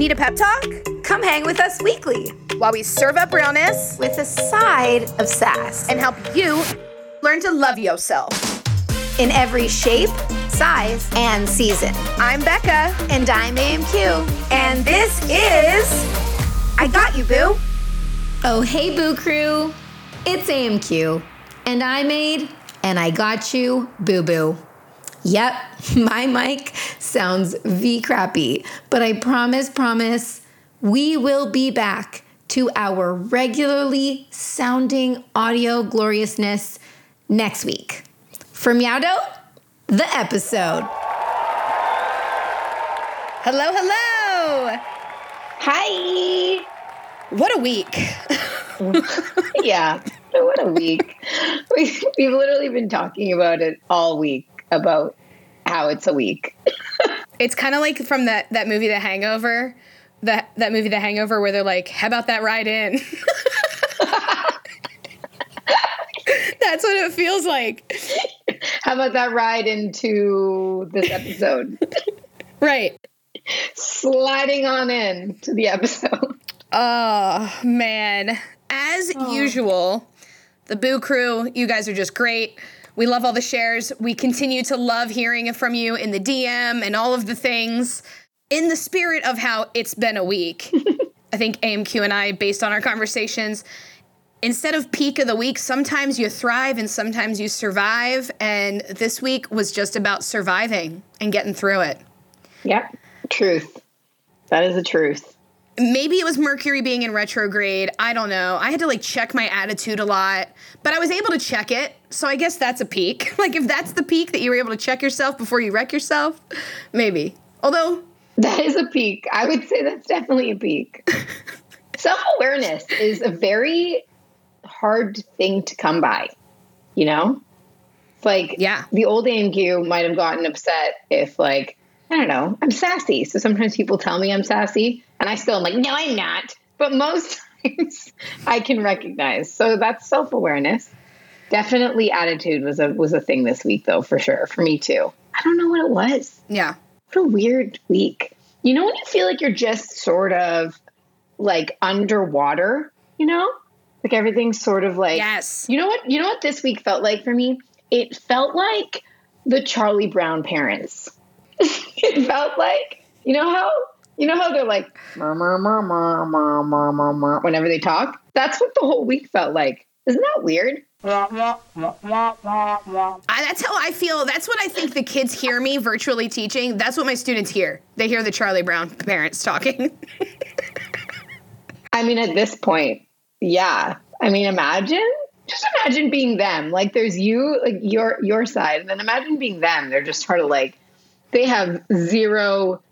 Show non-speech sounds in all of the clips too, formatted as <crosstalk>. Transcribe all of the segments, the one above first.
Need a pep talk? Come hang with us weekly while we serve up realness with a side of sass and help you learn to love yourself in every shape, size, and season. I'm Becca. And I'm AMQ. And this is I Got You, Boo. Oh, hey, Boo Crew. It's AMQ. And I made and I got you, Boo Boo. Yep, <laughs> my mic sounds V crappy, but I promise, promise, we will be back to our regularly sounding audio gloriousness next week. For Meowdo, the episode. Hello, hello. Hi. What a week. <laughs> yeah, what a week. <laughs> We, we've literally been talking about it all week about how it's a week. it's kind of like from that, that movie, The Hangover. That, that movie, The Hangover, where they're like, how about that ride in? <laughs> That's what it feels like. How about that ride into this episode? right. Sliding on in to the episode. Oh, man. As oh. usual, the Boo Crew, you guys are just great. We love all the shares. We continue to love hearing from you in the DM and all of the things. In the spirit of how it's been a week, <laughs> I think AMQ and I, based on our conversations, instead of peak of the week, sometimes you thrive and sometimes you survive. And this week was just about surviving and getting through it. Yep. Truth. That is the truth. Maybe it was Mercury being in retrograde. I don't know. I had to like check my attitude a lot, but I was able to check it. So I guess that's a peak. <laughs> like if that's the peak that you were able to check yourself before you wreck yourself, maybe. Although that is a peak. I would say that's definitely a peak. <laughs> Self awareness is a very hard thing to come by, you know? It's like, yeah, the old AMQ might have gotten upset if, like, I don't know, I'm sassy. So sometimes people tell me I'm sassy, and I still am like, no, I'm not. But most <laughs> times I can recognize. So that's self awareness. Definitely attitude was a was a thing this week though for sure for me too. I don't know what it was. Yeah. What a weird week. You know when you feel like you're just sort of like underwater, you know? Like everything's sort of like Yes. You know what you know what this week felt like for me? It felt like the Charlie Brown parents. <laughs> it felt like you know how you know how they're like mur, mur, mur, mur, mur, mur, mur, whenever they talk? That's what the whole week felt like. Isn't that weird? I, that's how I feel. That's what I think the kids hear me virtually teaching. That's what my students hear. They hear the Charlie Brown parents talking. I mean, at this point, yeah. I mean, imagine just imagine being them. Like there's you, like your your side, and then imagine being them. They're just sort of like they have zero,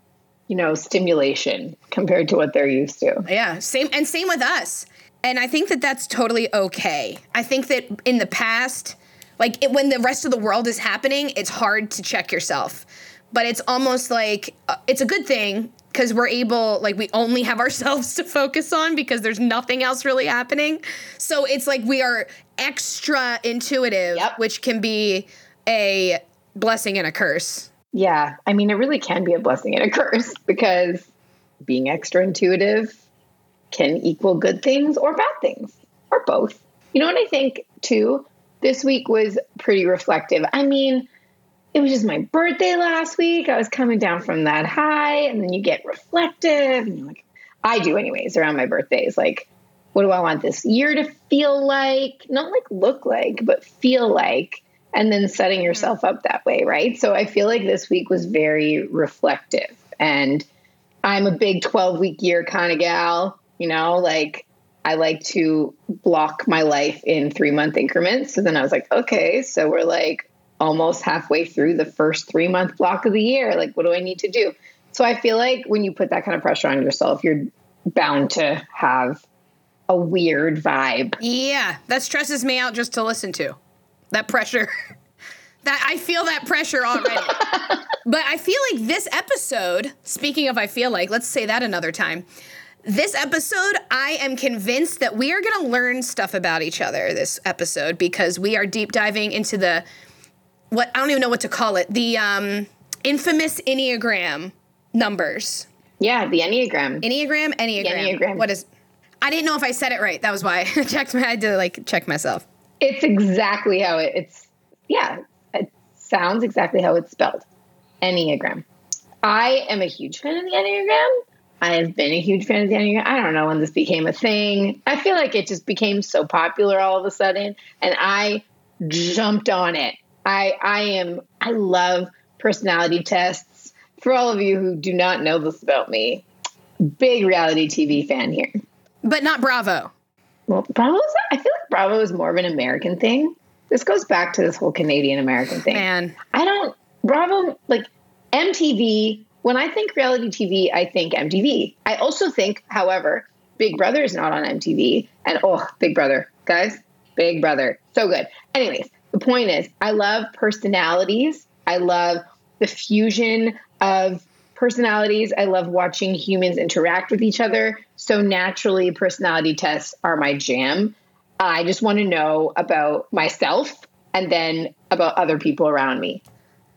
you know, stimulation compared to what they're used to. Yeah, same and same with us. And I think that that's totally okay. I think that in the past, like it, when the rest of the world is happening, it's hard to check yourself. But it's almost like uh, it's a good thing because we're able like we only have <laughs> ourselves to focus on because there's nothing else really happening so it's like we are extra intuitive yep. which can be a blessing and a curse yeah i mean it really can be a blessing and a curse <laughs> because being extra intuitive can equal good things or bad things or both you know what i think too this week was pretty reflective i mean it was just my birthday last week. I was coming down from that high, and then you get reflective, and you're like, I do anyways around my birthdays. Like, what do I want this year to feel like? Not like look like, but feel like, and then setting mm-hmm. yourself up that way, right? So I feel like this week was very reflective, and I'm a big 12 week year kind of gal, you know, like. I like to block my life in three month increments. So then I was like, okay, so we're like almost halfway through the first three month block of the year. Like, what do I need to do? So I feel like when you put that kind of pressure on yourself, you're bound to have a weird vibe. Yeah, that stresses me out just to listen to that pressure. <laughs> that I feel that pressure already. <laughs> but I feel like this episode, speaking of I feel like, let's say that another time. This episode, I am convinced that we are going to learn stuff about each other this episode because we are deep diving into the what I don't even know what to call it. The um, infamous Enneagram numbers. Yeah, the Enneagram. Enneagram, Enneagram. Enneagram. What is? I didn't know if I said it right. That was why <laughs> I checked. My, I had to like check myself. It's exactly how it, it's. Yeah, it sounds exactly how it's spelled. Enneagram. I am a huge fan of the Enneagram. I have been a huge fan of the Enneagram. I don't know when this became a thing. I feel like it just became so popular all of a sudden, and I jumped on it. I I am I love personality tests. For all of you who do not know this about me, big reality TV fan here. But not Bravo. Well, Bravo is, I feel like Bravo is more of an American thing. This goes back to this whole Canadian American thing. Man. I don't, Bravo, like MTV, when I think reality TV, I think MTV. I also think, however, Big Brother is not on MTV. And oh, Big Brother, guys, Big Brother, so good. Anyways, the point is, I love personalities. I love the fusion of personalities. I love watching humans interact with each other. So naturally, personality tests are my jam. I just want to know about myself and then about other people around me.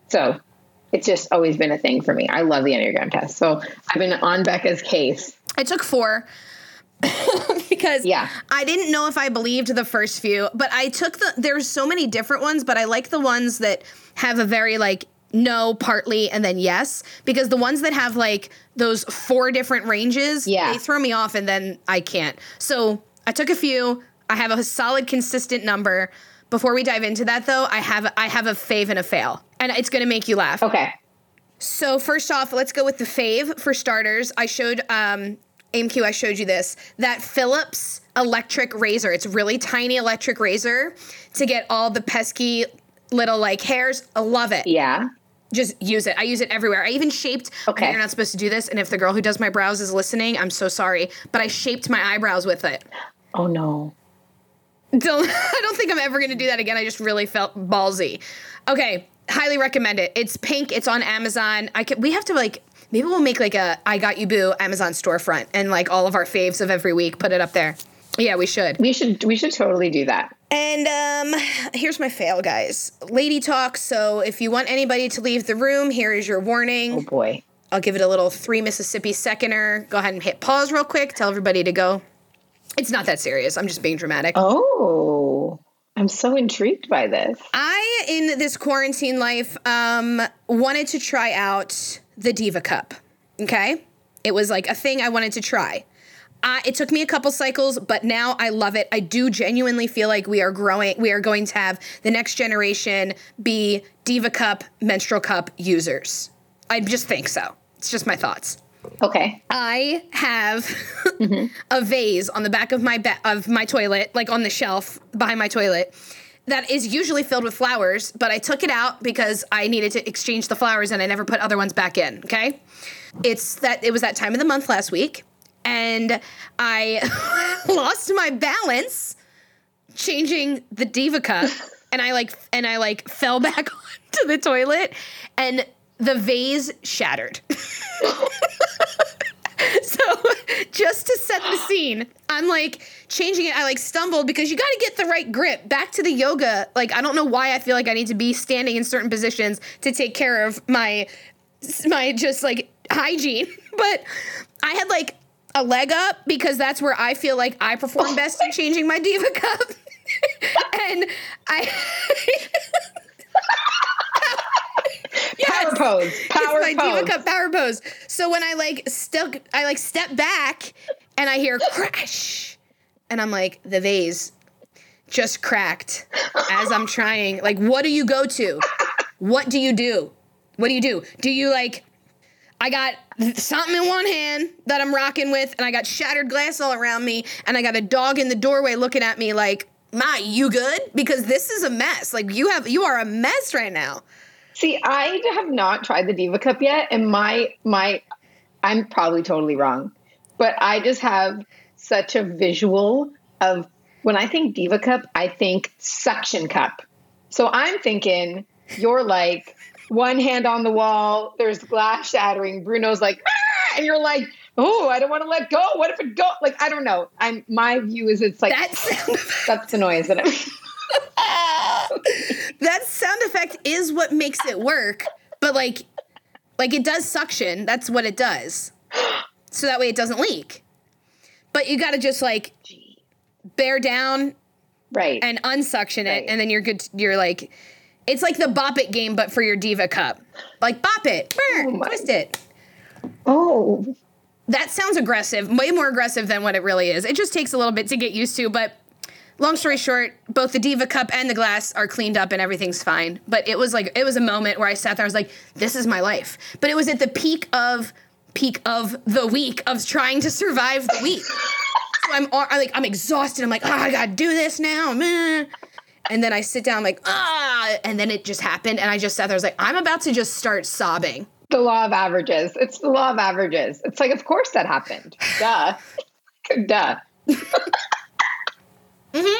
So it's just always been a thing for me. I love the Enneagram test. So I've been on Becca's case. I took four <laughs> because Yeah. I didn't know if I believed the first few, but I took the there's so many different ones, but I like the ones that have a very like no, partly, and then yes, because the ones that have like those four different ranges, Yeah. they throw me off and then I can't. So I took a few. I have a solid, consistent number. Before we dive into that, though, I have I have a fave and a fail, and it's gonna make you laugh. Okay. So first off, let's go with the fave for starters. I showed um AMQ, I showed you this. That Philips electric razor. It's really tiny electric razor to get all the pesky little like hairs. I love it. Yeah. Just use it. I use it everywhere. I even shaped Okay. You're not supposed to do this, and if the girl who does my brows is listening, I'm so sorry. But I shaped my eyebrows with it. Oh no. Don't <laughs> I don't think I'm ever gonna do that again. I just really felt ballsy. Okay, highly recommend it. It's pink. It's on Amazon. I could. We have to like. Maybe we'll make like a I got you boo Amazon storefront and like all of our faves of every week. Put it up there. Yeah, we should. We should we should totally do that. And um, here's my fail, guys. Lady talk. So if you want anybody to leave the room, here is your warning. Oh boy. I'll give it a little three Mississippi seconder. Go ahead and hit pause real quick. Tell everybody to go. It's not that serious. I'm just being dramatic. Oh. I'm so intrigued by this. I, in this quarantine life, um, wanted to try out the Diva Cup. Okay, it was like a thing I wanted to try. Uh, it took me a couple cycles, but now I love it. I do genuinely feel like we are growing. We are going to have the next generation be Diva Cup, menstrual cup users. I just think so. It's just my thoughts. Okay. I have <laughs> mm-hmm. a vase on the back of my ba- of my toilet, like on the shelf behind my toilet, that is usually filled with flowers. But I took it out because I needed to exchange the flowers, and I never put other ones back in. Okay, it's that it was that time of the month last week, and I <laughs> lost my balance changing the diva cup, <laughs> and I like and I like fell back onto the toilet, and the vase shattered. <laughs> So just to set the scene, I'm like changing it. I like stumbled because you got to get the right grip. Back to the yoga. Like I don't know why I feel like I need to be standing in certain positions to take care of my my just like hygiene. <laughs> But I had like a leg up because that's where I feel like I perform best in changing my diva cup. <laughs> and I <laughs> Power pose. Power it's my pose. diva cup power pose. So when I like stuck, I like step back and I hear crash, and I'm like, the vase just cracked as I'm trying. Like, what do you go to? What do you do? What do you do? Do you like? I got something in one hand that I'm rocking with, and I got shattered glass all around me, and I got a dog in the doorway looking at me like, "Ma, you good?" Because this is a mess. Like you have, you are a mess right now. See, I have not tried the Diva Cup yet, and my my I'm probably totally wrong, but I just have such a visual of when I think Diva Cup, I think suction cup. So I'm thinking you're like one hand on the wall, there's glass shattering, Bruno's like, "Ah!" and you're like, oh, I don't want to let go. What if it go? Like I don't know. I'm my view is it's like That sound effect, <laughs> that's the noise that I'm. <laughs> that sound effect is what makes it work. But like, like it does suction. That's what it does. so that way it doesn't leak. But you got to just like bear down Right. and unsuction it, Right. and then you're good. You're like, it's like the bop it game, but for your diva cup. Like bop it, brr, Oh twist it. oh, That sounds aggressive, way more aggressive than what it really is. It just takes a little bit to get used to, but long story short, both the diva cup and the glass are cleaned up and everything's fine. But it was like it was a moment where I sat there, I was like, this is my life. But it was at the peak of peak of the week of trying to survive the week. so I'm, I'm like I'm exhausted. I'm like, oh, I gotta do this now. meh." And then I sit down, I'm like, ah, and then it just happened, and I just sat there. I was like, I'm about to just start sobbing. the law of averages. It's the law of averages. It's like, of course that happened. Duh. <laughs> Duh. <laughs> Ooh,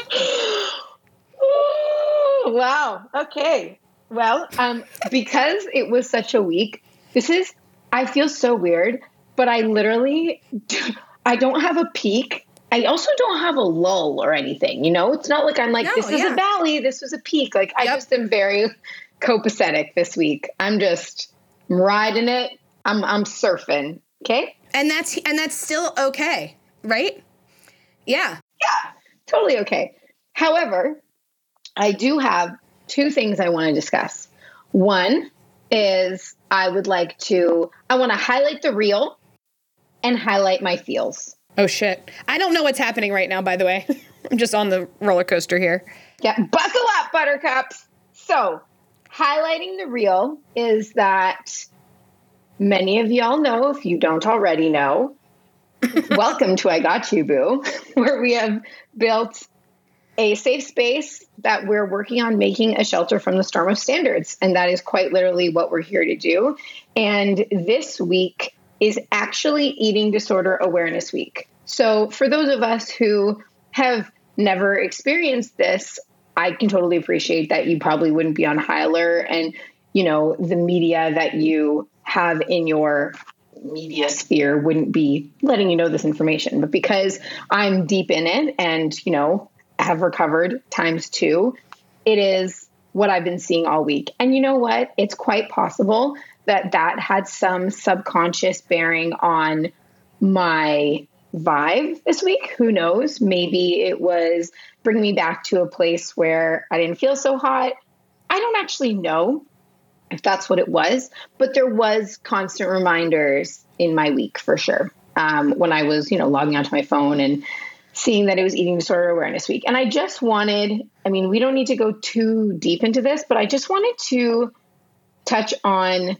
<gasps> wow. Okay. Well, um, because it was such a week, this is, I feel so weird, but I literally, <laughs> I don't have a peak. I also don't have a lull or anything, you know? It's not like I'm like, No, this is yeah. a valley, this was a peak. Like, I Yep. just am very copacetic this week. I'm just riding it. I'm, I'm surfing. Okay. And that's and that's still okay, right? Yeah. Yeah. Totally okay. However, I do have two things I want to discuss. One is I would like to I want to highlight the real and highlight my feels. Oh shit. I don't know what's happening right now, by the way. <laughs> I'm just on the roller coaster here. Yeah, buckle up, buttercups. So, highlighting the real is that many of y'all know, if you don't already know, welcome to I Got You Boo, <laughs> where we have built a safe space that we're working on making a shelter from the storm of standards. And that is quite literally what we're here to do. And this week is actually Eating Disorder Awareness Week. So, for those of us who have never experienced this, I can totally appreciate that you probably wouldn't be on alert and, you know, the media that you have in your media sphere wouldn't be letting you know this information. But because I'm deep in it and, you know, have recovered times two, it is what I've been seeing all week. And you know what? It's quite possible that that had some subconscious bearing on my vibe this week. Who knows? Maybe it was bringing me back to a place where I didn't feel so hot. I don't actually know if that's what it was, but there was constant reminders in my week for sure. Um, when I was, you know, logging onto my phone and seeing that it was eating disorder awareness week. And I just wanted, I mean, we don't need to go too deep into this, but I just wanted to touch on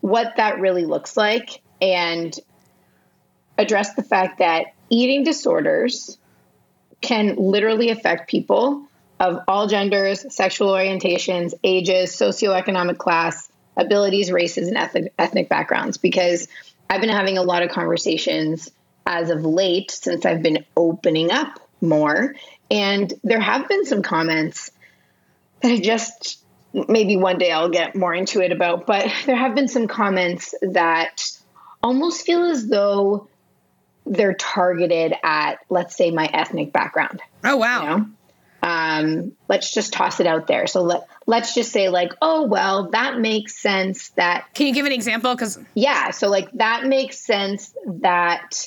what that really looks like and address the fact that eating disorders can literally affect people of all genders, sexual orientations, ages, socioeconomic class, abilities, races, and ethnic, ethnic backgrounds. Because I've been having a lot of conversations as of late since I've been opening up more. And there have been some comments that I just maybe one day I'll get more into it about, but there have been some comments that almost feel as though they're targeted at, let's say, my ethnic background. Oh wow. You know? Um, let's just toss it out there. So let let's just say like, oh well, that makes sense that Can you give an example? Because yeah, so like that makes sense that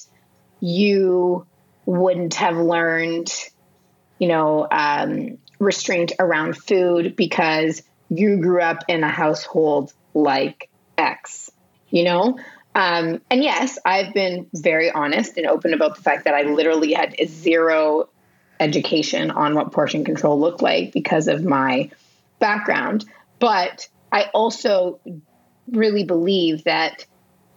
you wouldn't have learned, you know, um, restraint around food because you grew up in a household like X, you know? Um, and yes, I've been very honest and open about the fact that I literally had zero education on what portion control looked like because of my background. But I also really believe that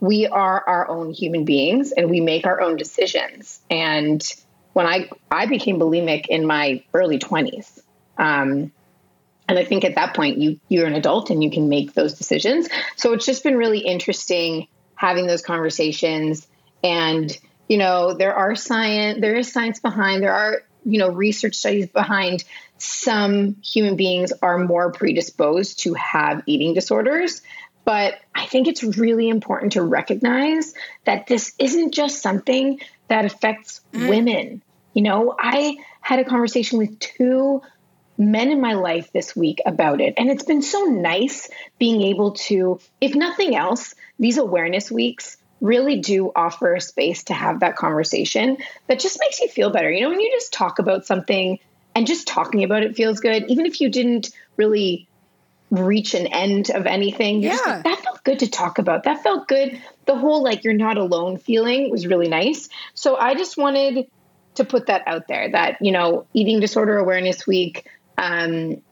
we are our own human beings and we make our own decisions. And when I I became bulimic in my early twenties, um, and I think at that point you you're an adult and you can make those decisions. So it's just been really interesting having those conversations. And you know there are science there is science behind there are you know research studies behind some human beings are more predisposed to have eating disorders but I think it's really important to recognize that this isn't just something that affects mm. women. You know, I had a conversation with two men in my life this week about it. And it's been so nice being able to, if nothing else, these awareness weeks really do offer a space to have that conversation that just makes you feel better. You know, when you just talk about something and just talking about it feels good, even if you didn't really reach an end of anything. yeah. Like, that felt good to talk about. That felt good. The whole like you're not alone feeling was really nice. So I just wanted to put that out there that, you know, eating disorder awareness week, um,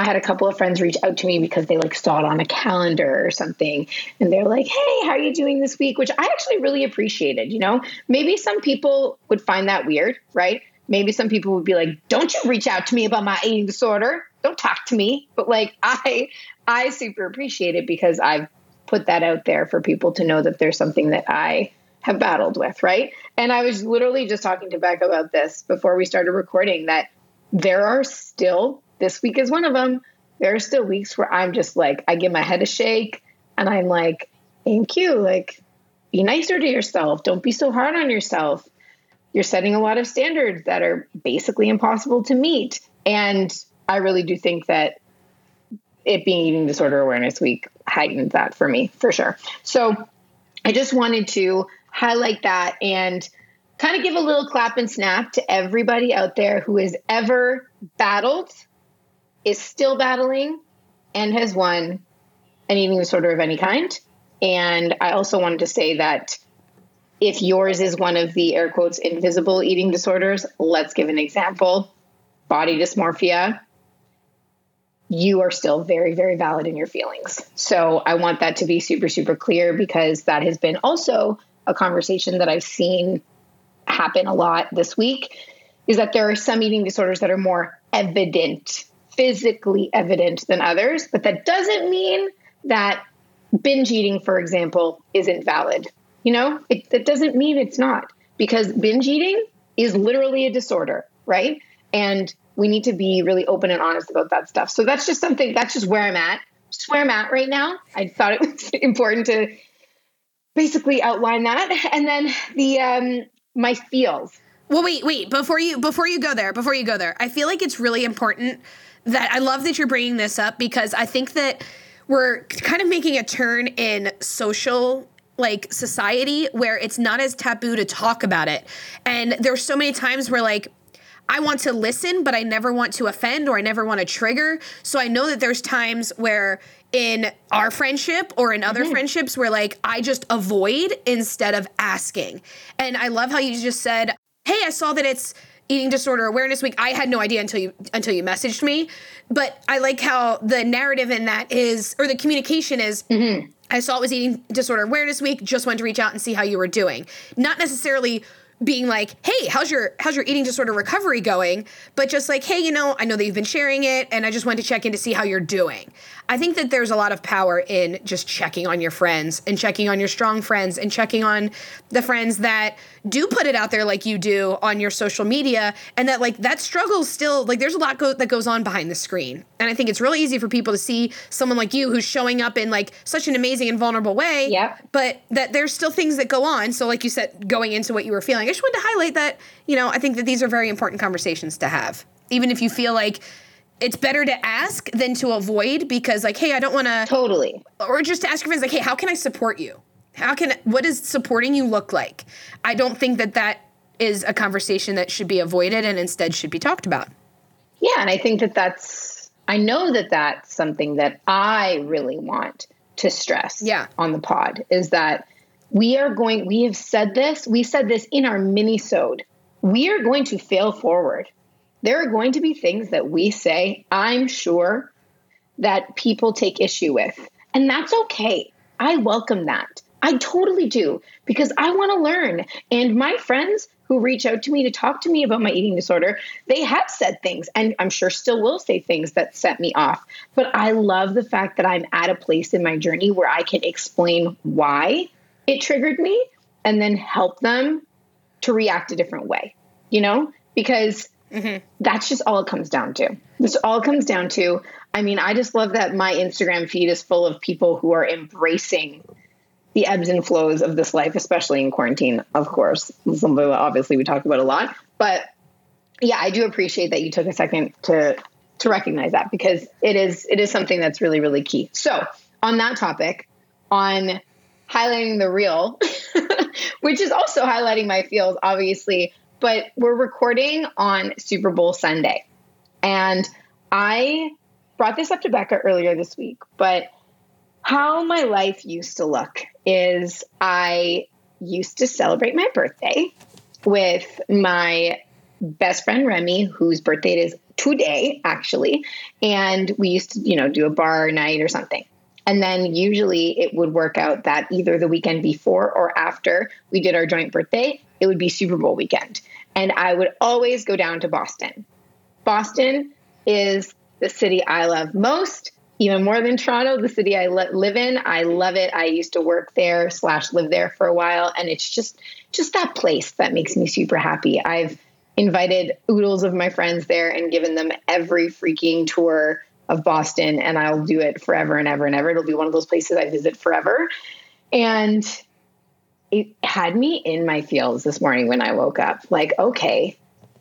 I had a couple of friends reach out to me because they like saw it on a calendar or something. And they're like, hey, how are you doing this week? Which I actually really appreciated. You know, maybe some people would find that weird, right? Maybe some people would be like, don't you reach out to me about my eating disorder. Don't talk to me. But like, <laughs> I, I super appreciate it because I've put that out there for people to know that there's something that I have battled with, right? And I was literally just talking to Beck about this before we started recording that there are still this week is one of them. There are still weeks where I'm just like, I give my head a shake and I'm like, thank you. Like, be nicer to yourself. Don't be so hard on yourself. You're setting a lot of standards that are basically impossible to meet. And I really do think that it being eating disorder awareness week heightened that for me for sure. So I just wanted to highlight that and kind of give a little clap and snap to everybody out there who has ever battled is still battling and has won an eating disorder of any kind. And I also wanted to say that if yours is one of the air quotes invisible eating disorders, let's give an example body dysmorphia. You are still very, very valid in your feelings. So I want that to be super, super clear because that has been also a conversation that I've seen happen a lot this week is that there are some eating disorders that are more evident physically evident than others, but that doesn't mean that binge eating, for example, isn't valid. You know, it, it doesn't mean it's not because binge eating is literally a disorder, right? And we need to be really open and honest about that stuff. So that's just something, that's just where I'm at. Just where I'm at right now. I thought it was <laughs> important to basically outline that. And then the, um, my feels. Well, wait, wait, before you, before you go there, before you go there, I feel like it's really important that I love that you're bringing this up because I think that we're kind of making a turn in social like society where it's not as taboo to talk about it. And there's so many times where like I want to listen, but I never want to offend or I never want to trigger. So I know that there's times where in our friendship or in other mm-hmm. friendships where like I just avoid instead of asking. And I love how you just said, "Hey, I saw that it's eating disorder awareness week i had no idea until you until you messaged me but i like how the narrative in that is or the communication is mm-hmm. i saw it was eating disorder awareness week just wanted to reach out and see how you were doing not necessarily being like, "Hey, how's your how's your eating disorder recovery going?" but just like, "Hey, you know, I know that you've been sharing it and I just wanted to check in to see how you're doing." I think that there's a lot of power in just checking on your friends and checking on your strong friends and checking on the friends that do put it out there like you do on your social media and that like that struggle still like there's a lot go- that goes on behind the screen. And I think it's really easy for people to see someone like you who's showing up in like such an amazing and vulnerable way, yeah. but that there's still things that go on. So like you said going into what you were feeling I just wanted to highlight that, you know, I think that these are very important conversations to have. Even if you feel like it's better to ask than to avoid because like, hey, I don't want to Totally. Or just to ask your friends like, hey, how can I support you? How can what does supporting you look like? I don't think that that is a conversation that should be avoided and instead should be talked about. Yeah, and I think that that's I know that that's something that I really want to stress yeah. on the pod is that we are going, we have said this, we said this in our mini-sode. We are going to fail forward. There are going to be things that we say, I'm sure, that people take issue with. And that's okay. I welcome that. I totally do because I want to learn. And my friends who reach out to me to talk to me about my eating disorder, they have said things and I'm sure still will say things that set me off. But I love the fact that I'm at a place in my journey where I can explain why it triggered me and then help them to react a different way, you know? Because mm-hmm. that's just all it comes down to. This all comes down to. I mean, I just love that my Instagram feed is full of people who are embracing the ebbs and flows of this life, especially in quarantine, of course. Something that obviously we talk about a lot. But yeah, I do appreciate that you took a second to to recognize that because it is it is something that's really, really key. So on that topic, on highlighting the real, <laughs> which is also highlighting my feels, obviously. But we're recording on Super Bowl Sunday. And I brought this up to Becca earlier this week, but how my life used to look is I used to celebrate my birthday with my best friend Remy, whose birthday it is today, actually. And we used to, you know, do a bar night or something. And then usually it would work out that either the weekend before or after we did our joint birthday, it would be Super Bowl weekend. And I would always go down to Boston. Boston is the city I love most, even more than Toronto, the city I li- live in. I love it. I used to work there slash live there for a while, and it's just just that place that makes me super happy. I've invited oodles of my friends there and given them every freaking tour of Boston, and I'll do it forever and ever and ever. It'll be one of those places I visit forever. And it had me in my feels this morning when I woke up. Like, okay,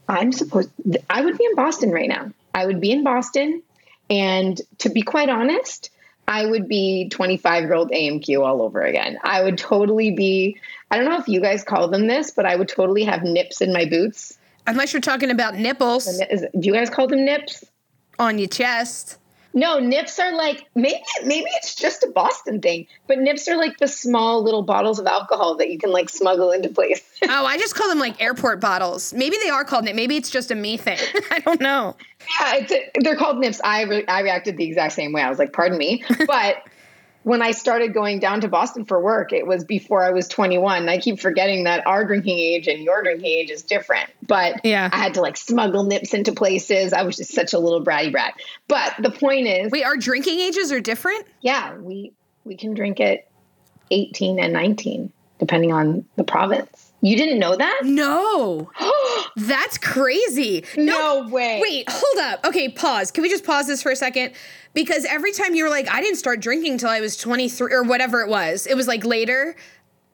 I'm supposed, I would be in Boston right now. I would be in Boston. And to be quite honest, I would be 25 year old AMQ all over again. I would totally be, I don't know if you guys call them this, but I would totally have nips in my boots. Unless you're talking about nipples Is, do you guys call them nips? on your chest. No, nips are like maybe maybe it's just a Boston thing, but nips are like the small little bottles of alcohol that you can like smuggle into place. <laughs> Oh, I just call them like airport bottles. Maybe they are called nip. Maybe it's just a me thing. <laughs> I don't know. yeah, it's a, they're called nips. I re- I reacted the exact same way. I was like, "Pardon me," <laughs> but when I started going down to Boston for work, it was before I was 21. I keep forgetting that our drinking age and your drinking age is different. But Yeah. I had to like smuggle nips into places. I was just such a little bratty brat. But the point is, Wait, our drinking ages are different? yeah, we we can drink at 18 and 19 depending on the province. You didn't know that? <gasps> No. That's crazy. No way. Wait, hold up. Okay, pause. Can we just pause this for a second? Because every time you were like, I didn't start drinking till I was 23 or whatever it was, it was like later.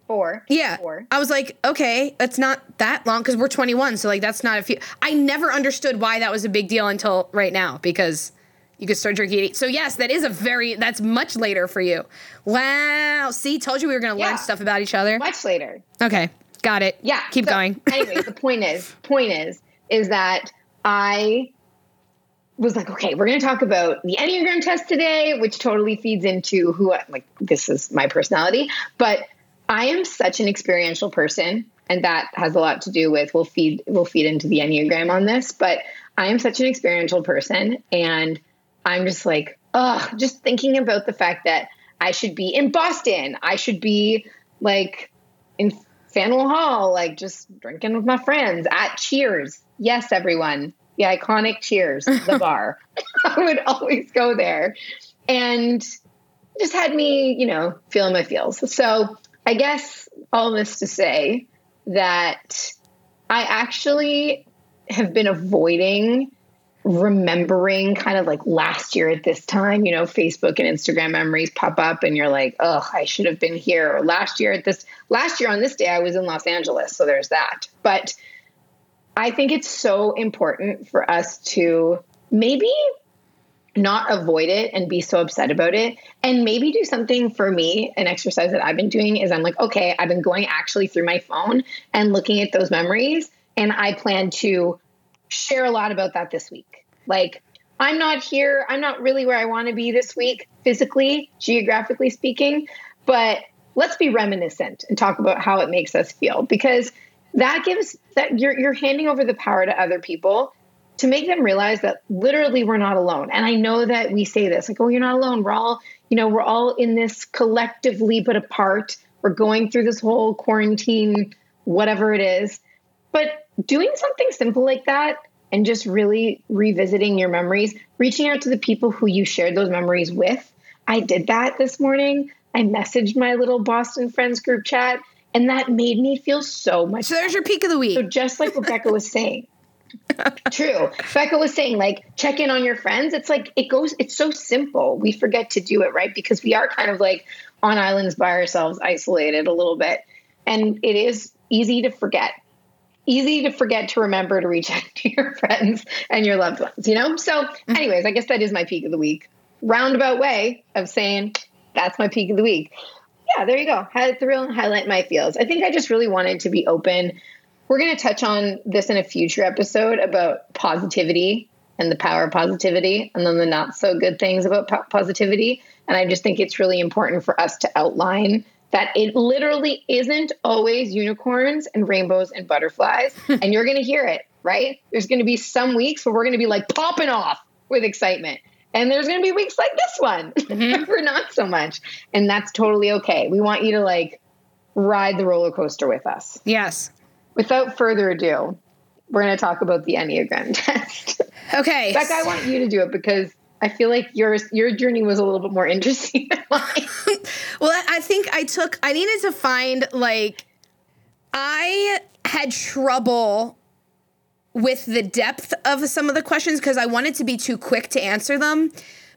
Four. Yeah. Four. I was like, okay, that's not that long because we're 21. So, like, that's not a few. I never understood why that was a big deal until right now because you could start drinking. So, yes, that is a very, that's much later for you. Wow. See, told you we were going to Yeah. learn stuff about each other. Much later. Okay. Got it. Yeah. Keep so going. <laughs> anyway, the point is, point is, is that I was like, okay, we're going to talk about the Enneagram test today, which totally feeds into who, I, like, this is my personality. But I am such an experiential person, and that has a lot to do with we'll feed we'll feed into the Enneagram on this. But I am such an experiential person, and I'm just like, ugh, just thinking about the fact that I should be in Boston, I should be like in Faneuil Hall, like just drinking with my friends at Cheers. Yes, everyone. The iconic Cheers, the <laughs> bar. <laughs> I would always go there. And just had me, you know, feeling my feels. So I guess all this to say that I actually have been avoiding remembering kind of like last year at this time, you know, Facebook and Instagram memories pop up and you're like, oh, I should have been here. Or last year at this, last year on this day, I was in Los Angeles. So there's that. But I think it's so important for us to maybe not avoid it and be so upset about it and maybe do something for me an exercise that i've been doing is i'm like okay i've been going actually through my phone and looking at those memories and i plan to share a lot about that this week like i'm not here i'm not really where i want to be this week physically geographically speaking but let's be reminiscent and talk about how it makes us feel because that gives that you're you're handing over the power to other people to make them realize that literally we're not alone. And I know that we say this like, oh, you're not alone. We're all, you know, we're all in this collectively but apart. We're going through this whole quarantine, whatever it is. But doing something simple like that and just really revisiting your memories, reaching out to the people who you shared those memories with. I did that this morning. I messaged my little Boston friends group chat, and that made me feel so much So there's your peak of the week. so just like what Becca was saying. <laughs> True. Becca was saying, like, check in on your friends. It's like, it goes, it's so simple. We forget to do it, right? Because we are kind of like on islands by ourselves, isolated a little bit. And it is easy to forget. Easy to forget to remember to reach <laughs> out to your friends and your loved ones, you know? So, mm-hmm. anyways, I guess that is my peak of the week. Roundabout way of saying that's my peak of the week. yeah, there you go. Highlight the real and highlight my feels. I think I just really wanted to be open. We're going to touch on this in a future episode about positivity and the power of positivity and then the not so good things about po- positivity. And I just think it's really important for us to outline that it literally isn't always unicorns and rainbows and butterflies. <laughs> and you're going to hear it, right? There's going to be some weeks where we're going to be like popping off with excitement. And there's going to be weeks like this one <laughs> mm-hmm. where not so much. And that's totally okay. We want you to like ride the roller coaster with us. Yes. Without further ado, we're going to talk about the Enneagram <laughs> test. Okay. Becca, I want you to do it because I feel like your your journey was a little bit more interesting than <laughs> mine. well, I think I took I needed to find like I had trouble with the depth of some of the questions because I wanted to be too quick to answer them.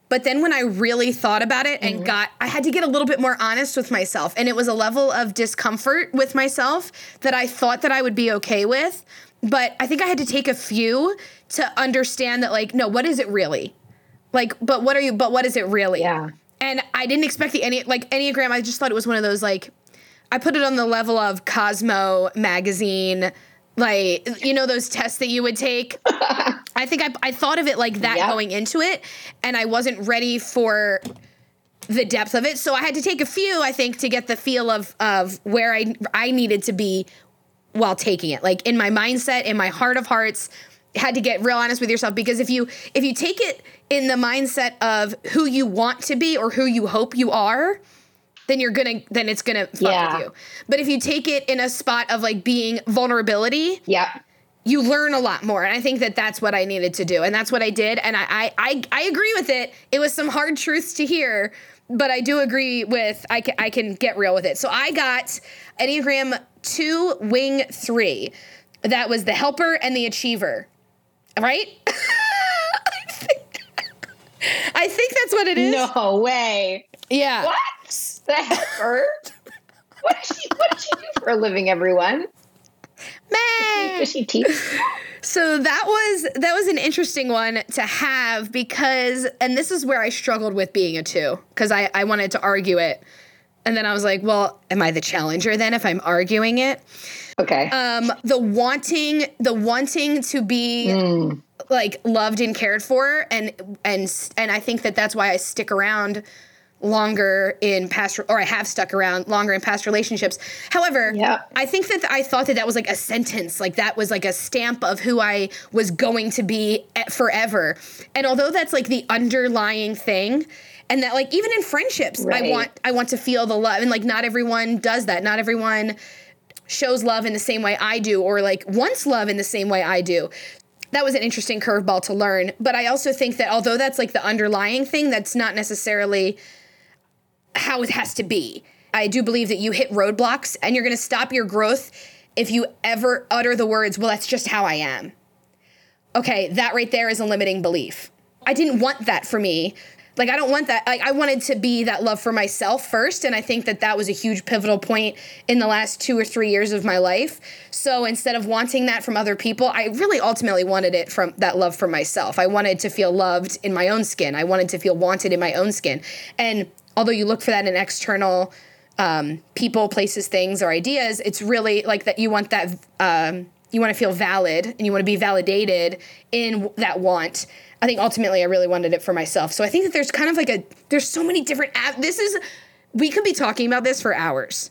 But then when I really thought about it and mm-hmm. got, I had to get a little bit more honest with myself. And it was a level of discomfort with myself that I thought that I would be okay with. But I think I had to take a few to understand that, like, no, what is it really? Like, but what are you, but what is it really? Yeah. And I didn't expect the any like Enneagram, I just thought it was one of those, like, I put it on the level of Cosmo magazine, like, you know, those tests that you would take. <laughs> I think I, I thought of it like that yep. going into it, and I wasn't ready for the depth of it. So I had to take a few, I think, to get the feel of of where I I needed to be while taking it. Like in my mindset, in my heart of hearts, had to get real honest with yourself because if you if you take it in the mindset of who you want to be or who you hope you are, then you're gonna then it's gonna fuck yeah. with you. But if you take it in a spot of like being vulnerability, yeah, you learn a lot more. And I think that that's what I needed to do, and that's what I did. And I I I, I agree with it. It was some hard truths to hear, but I do agree with I can I can get real with it. So I got Enneagram two wing three. That was the helper and the achiever, right? I, <laughs> think, I think that's what it is. No way. Yeah. What? The helper? what, does she, what does she do for a living, everyone? Man. Does she, does she teach? So that was that was an interesting one to have because and this is where I struggled with being a two because I, I wanted to argue it and then I was like, well, am I the challenger then if I'm arguing it? Okay. Um, the wanting, the wanting to be mm. like loved and cared for, and and and I think that that's why I stick around longer in past or I have stuck around longer in past relationships. However, yeah. I think that I thought that that was like a sentence, like that was like a stamp of who I was going to be forever. And although that's like the underlying thing, and that like even in friendships right. i want i want to feel the love and like not everyone does that not everyone shows love in the same way i do or like wants love in the same way i do. That was an interesting curveball to learn. But i also think that although that's like the underlying thing that's not necessarily how it has to be. I do believe that you hit roadblocks and you're going to stop your growth if you ever utter the words well that's just how i am. Okay that right there is a limiting belief. I didn't want that for me. Like I don't want that. Like I wanted to be that love for myself first, and I think that that was a huge pivotal point in the last two or three years of my life. So instead of wanting that from other people, I really ultimately wanted it from that love for myself. I wanted to feel loved in my own skin. I wanted to feel wanted in my own skin. And although you look for that in external um, people, places, things, or ideas, it's really like that. You want that. Um, you want to feel valid, and you want to be validated in that want I think ultimately I really wanted it for myself. So I think that there's kind of like a there's so many different this is we could be talking about this for hours.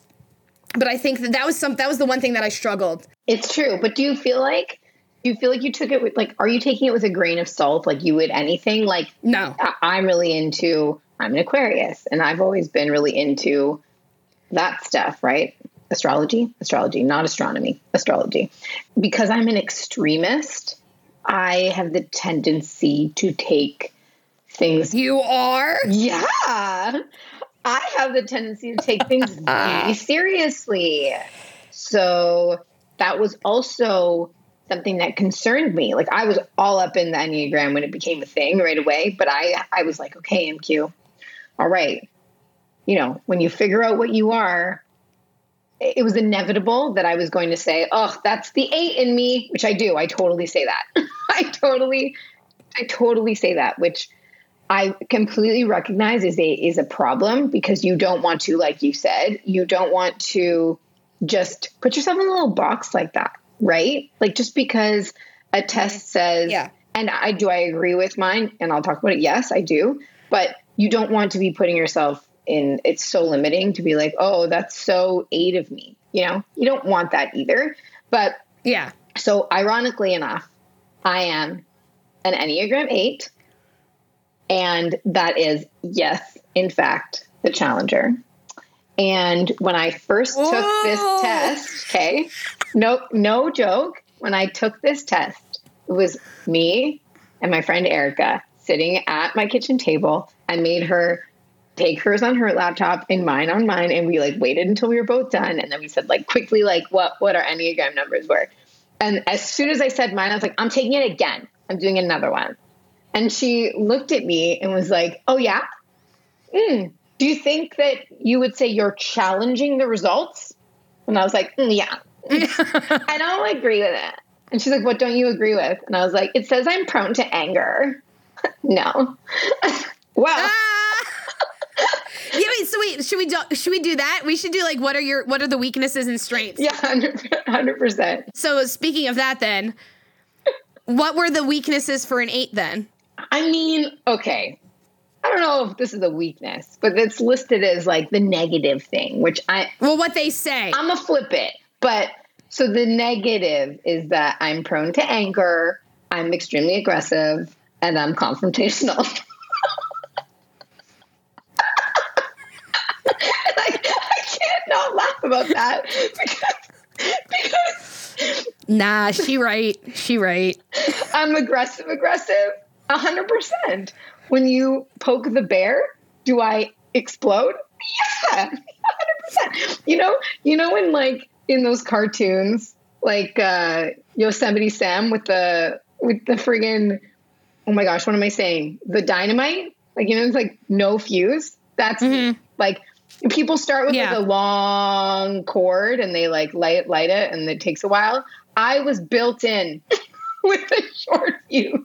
But I think that that was some that was the one thing that I struggled. It's true, but do you feel like do you feel like you took it with like are you taking it with a grain of salt like you would anything like no I, am really into i'm an aquarius and i've always been really into that stuff right astrology astrology not astronomy astrology because i'm an extremist I have the tendency to take things. You are? Yeah. I have the tendency to take things <laughs> seriously. So that was also something that concerned me. Like I was all up in the Enneagram when it became a thing right away, but I I was like, okay, MQ. All right. You know, when you figure out what you are, it was inevitable that I was going to say, "Oh, that's the 8 in me," which I do. I totally say that. <laughs> I totally, I totally say that, which I completely recognize is a is a problem because you don't want to, like you said, you don't want to just put yourself in a little box like that, right? Like just because a test says, Yeah. and I do I agree with mine, and I'll talk about it. Yes, I do, but you don't want to be putting yourself in. It's so limiting to be like, oh, that's so eight of me. You know, you don't want that either. But Yeah. so, ironically enough, I am an Enneagram 8. And that is, yes, in fact, the challenger. And when I first took this test, okay, no, no joke, when I took this test, it was me and my friend Erica sitting at my kitchen table. I made her take hers on her laptop and mine on mine and we like waited until we were both done and then we said like quickly like what what our enneagram numbers were. And as soon as i said mine i was like i'm taking it again. I'm doing another one. And she looked at me and was like oh yeah? Mm, do you think that you would say you're challenging the results? And i was like mm, yeah. <laughs> I don't agree with it. And she's like what don't you agree with? And i was like it says i'm prone to anger. <laughs> No. <laughs> Well Ah! <laughs> yeah, wait, so wait, should we do should we do that? We should do like what are your what are the weaknesses and strengths? Yeah, 100 percent. So speaking of that then, what were the weaknesses for an 8 then? I mean, okay. I don't know if this is a weakness, but it's listed as like the negative thing, which I Well, what they say. I'm a flip it. But so the negative is that I'm prone to anger, I'm extremely aggressive, and I'm confrontational. <laughs> like I can't not laugh about that because, because nah, she right. She right. I'm aggressive, aggressive, hundred percent. When you poke the bear, do I explode? Yeah, hundred percent. You know, you know when like in those cartoons, like uh Yosemite Sam with the with the friggin' oh my gosh, what am I saying? The dynamite, like you know, it's like no fuse. That's like people start with Yeah. like a long cord and they like light light it, and it takes a while. I was built in <laughs> with a short fuse.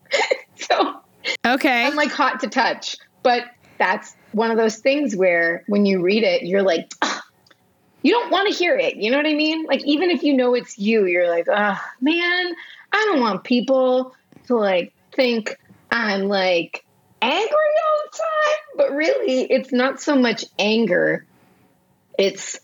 <laughs> so Okay. I'm like hot to touch. But that's one of those things where when you read it, you're like, "Ah, you don't want to hear it. You know what I mean? Like, even if you know it's you, you're like, oh, man, I don't want people to like think I'm like angry all the time. But really, it's not so much anger. It's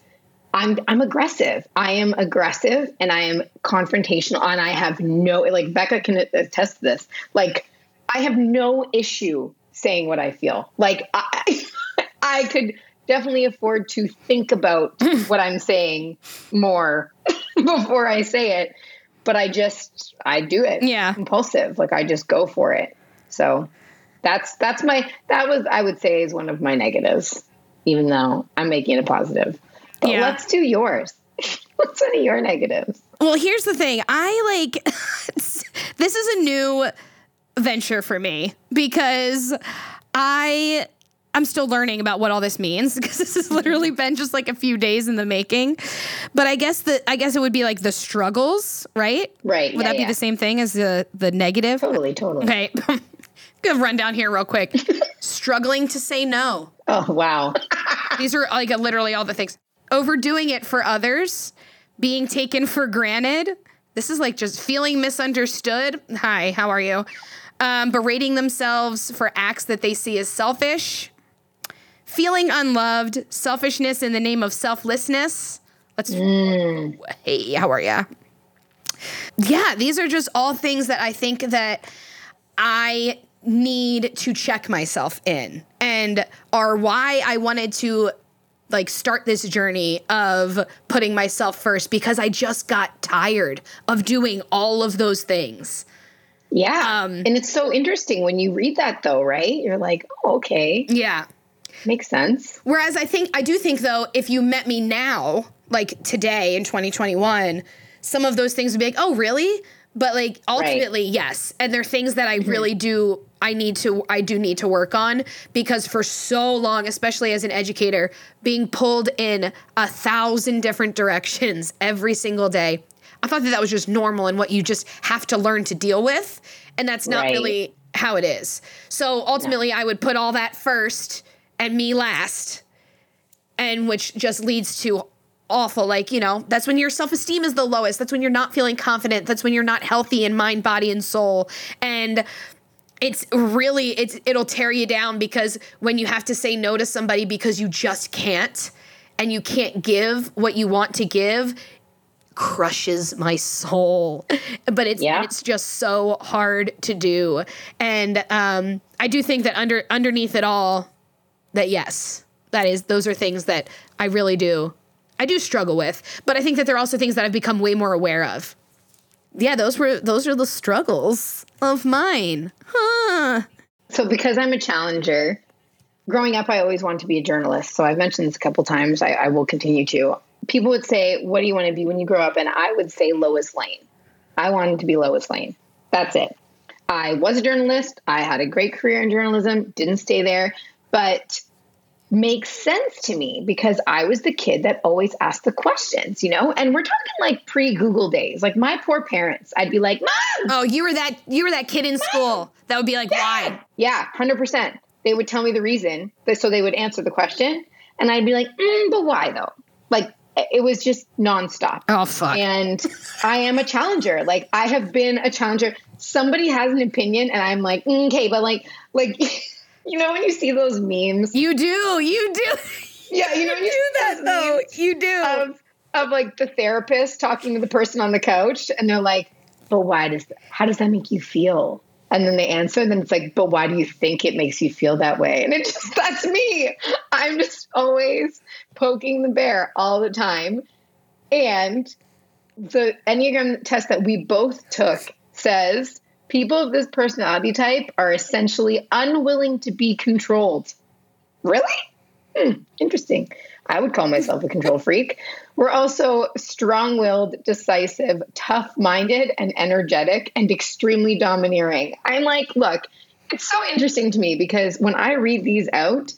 I'm I'm aggressive. I am aggressive and I am confrontational and I have no like Becca can attest to this. Like I have no issue saying what I feel. Like I <laughs> I could definitely afford to think about <laughs> what I'm saying more <laughs> before I say it, but I just I do it. Yeah. Impulsive. Like I just go for it. So that's that's my that was I would say is one of my negatives, even though I'm making it a positive. But Yeah. let's do yours. <laughs> What's one of your negatives? Well, here's the thing. I like <laughs> this is a new venture for me because I I'm still learning about what all this means <laughs> because this has literally been just like a few days in the making. But I guess that I guess it would be like the struggles, right? Right, Would yeah, that be yeah. the same thing as the the negative? Totally, totally. Okay. Gonna run down here real quick. <laughs> Struggling to say no. Oh wow. <laughs> These are like literally all the things. Overdoing it for others, being taken for granted. This is like just feeling misunderstood. Hi, how are you? Um, berating themselves for acts that they see as selfish. Feeling unloved, selfishness in the name of selflessness. Let's. Hey, how are you? Yeah, these are just all things that I think that I need to check myself in and are why I wanted to like start this journey of putting myself first because I just got tired of doing all of those things. Yeah. Um, and it's so interesting when you read that though, right? You're like, oh, okay, Yeah. makes sense. Whereas I think I do think though, if you met me now, like today in 2021, some of those things would be like, oh, really? But like ultimately, yes. And they're things that I really do I need to I do need to work on because for so long, especially as an educator, being pulled in a thousand different directions <laughs> every single day. I thought that that was just normal and what you just have to learn to deal with. And that's not Right. really how it is. So ultimately, I would put all that first and me last, and which just leads to awful. Like, you know, that's when your self esteem is the lowest. That's when you're not feeling confident. That's when you're not healthy in mind, body, and soul. And it's really it's it'll tear you down because when you have to say no to somebody because you just can't and you can't give what you want to give crushes my soul. But it's Yeah. it's just so hard to do. And um i do think that under underneath it all that yes that is those are things that i really do i do struggle with. But i think that they're also things that i've become way more aware of yeah those were those are the struggles of mine huh So, because I'm a challenger, growing up, I always wanted to be a journalist. So, I've mentioned this a couple times. I, I will continue to. People would say, What do you want to be when you grow up? And I would say Lois Lane. I wanted to be Lois Lane. That's it. I was a journalist. I had a great career in journalism, didn't stay there, but makes sense to me because I was the kid that always asked the questions, you know? And we're talking like pre Google days. Like my poor parents, I'd be like, Mom, Oh, you were that you were that kid in school that would be like, why? Yeah, hundred percent. They would tell me the reason, so they would answer the question, and I'd be like, mm, "But why though?" Like it was just nonstop. Oh fuck. And I am a challenger. Like I have been a challenger. Somebody has an opinion, and I'm like, mm, "Okay," but like, like, <laughs> you know, when you see those memes, you do, you do, yeah, you know, when you do that though. You do. of of like the therapist talking to the person on the couch, and they're like, "But why does how does that make you feel?" And then they answer, and then it's like, "But why do you think it makes you feel that way?" And it just <laughs> that's me. I'm just always poking the bear all the time, and the Enneagram test that we both took says people of this personality type are essentially unwilling to be controlled. Really? Hmm, interesting. I would call myself a control freak. We're also strong willed, decisive, tough minded, and energetic, and extremely domineering. I'm like, look, it's so interesting to me because when I read these out,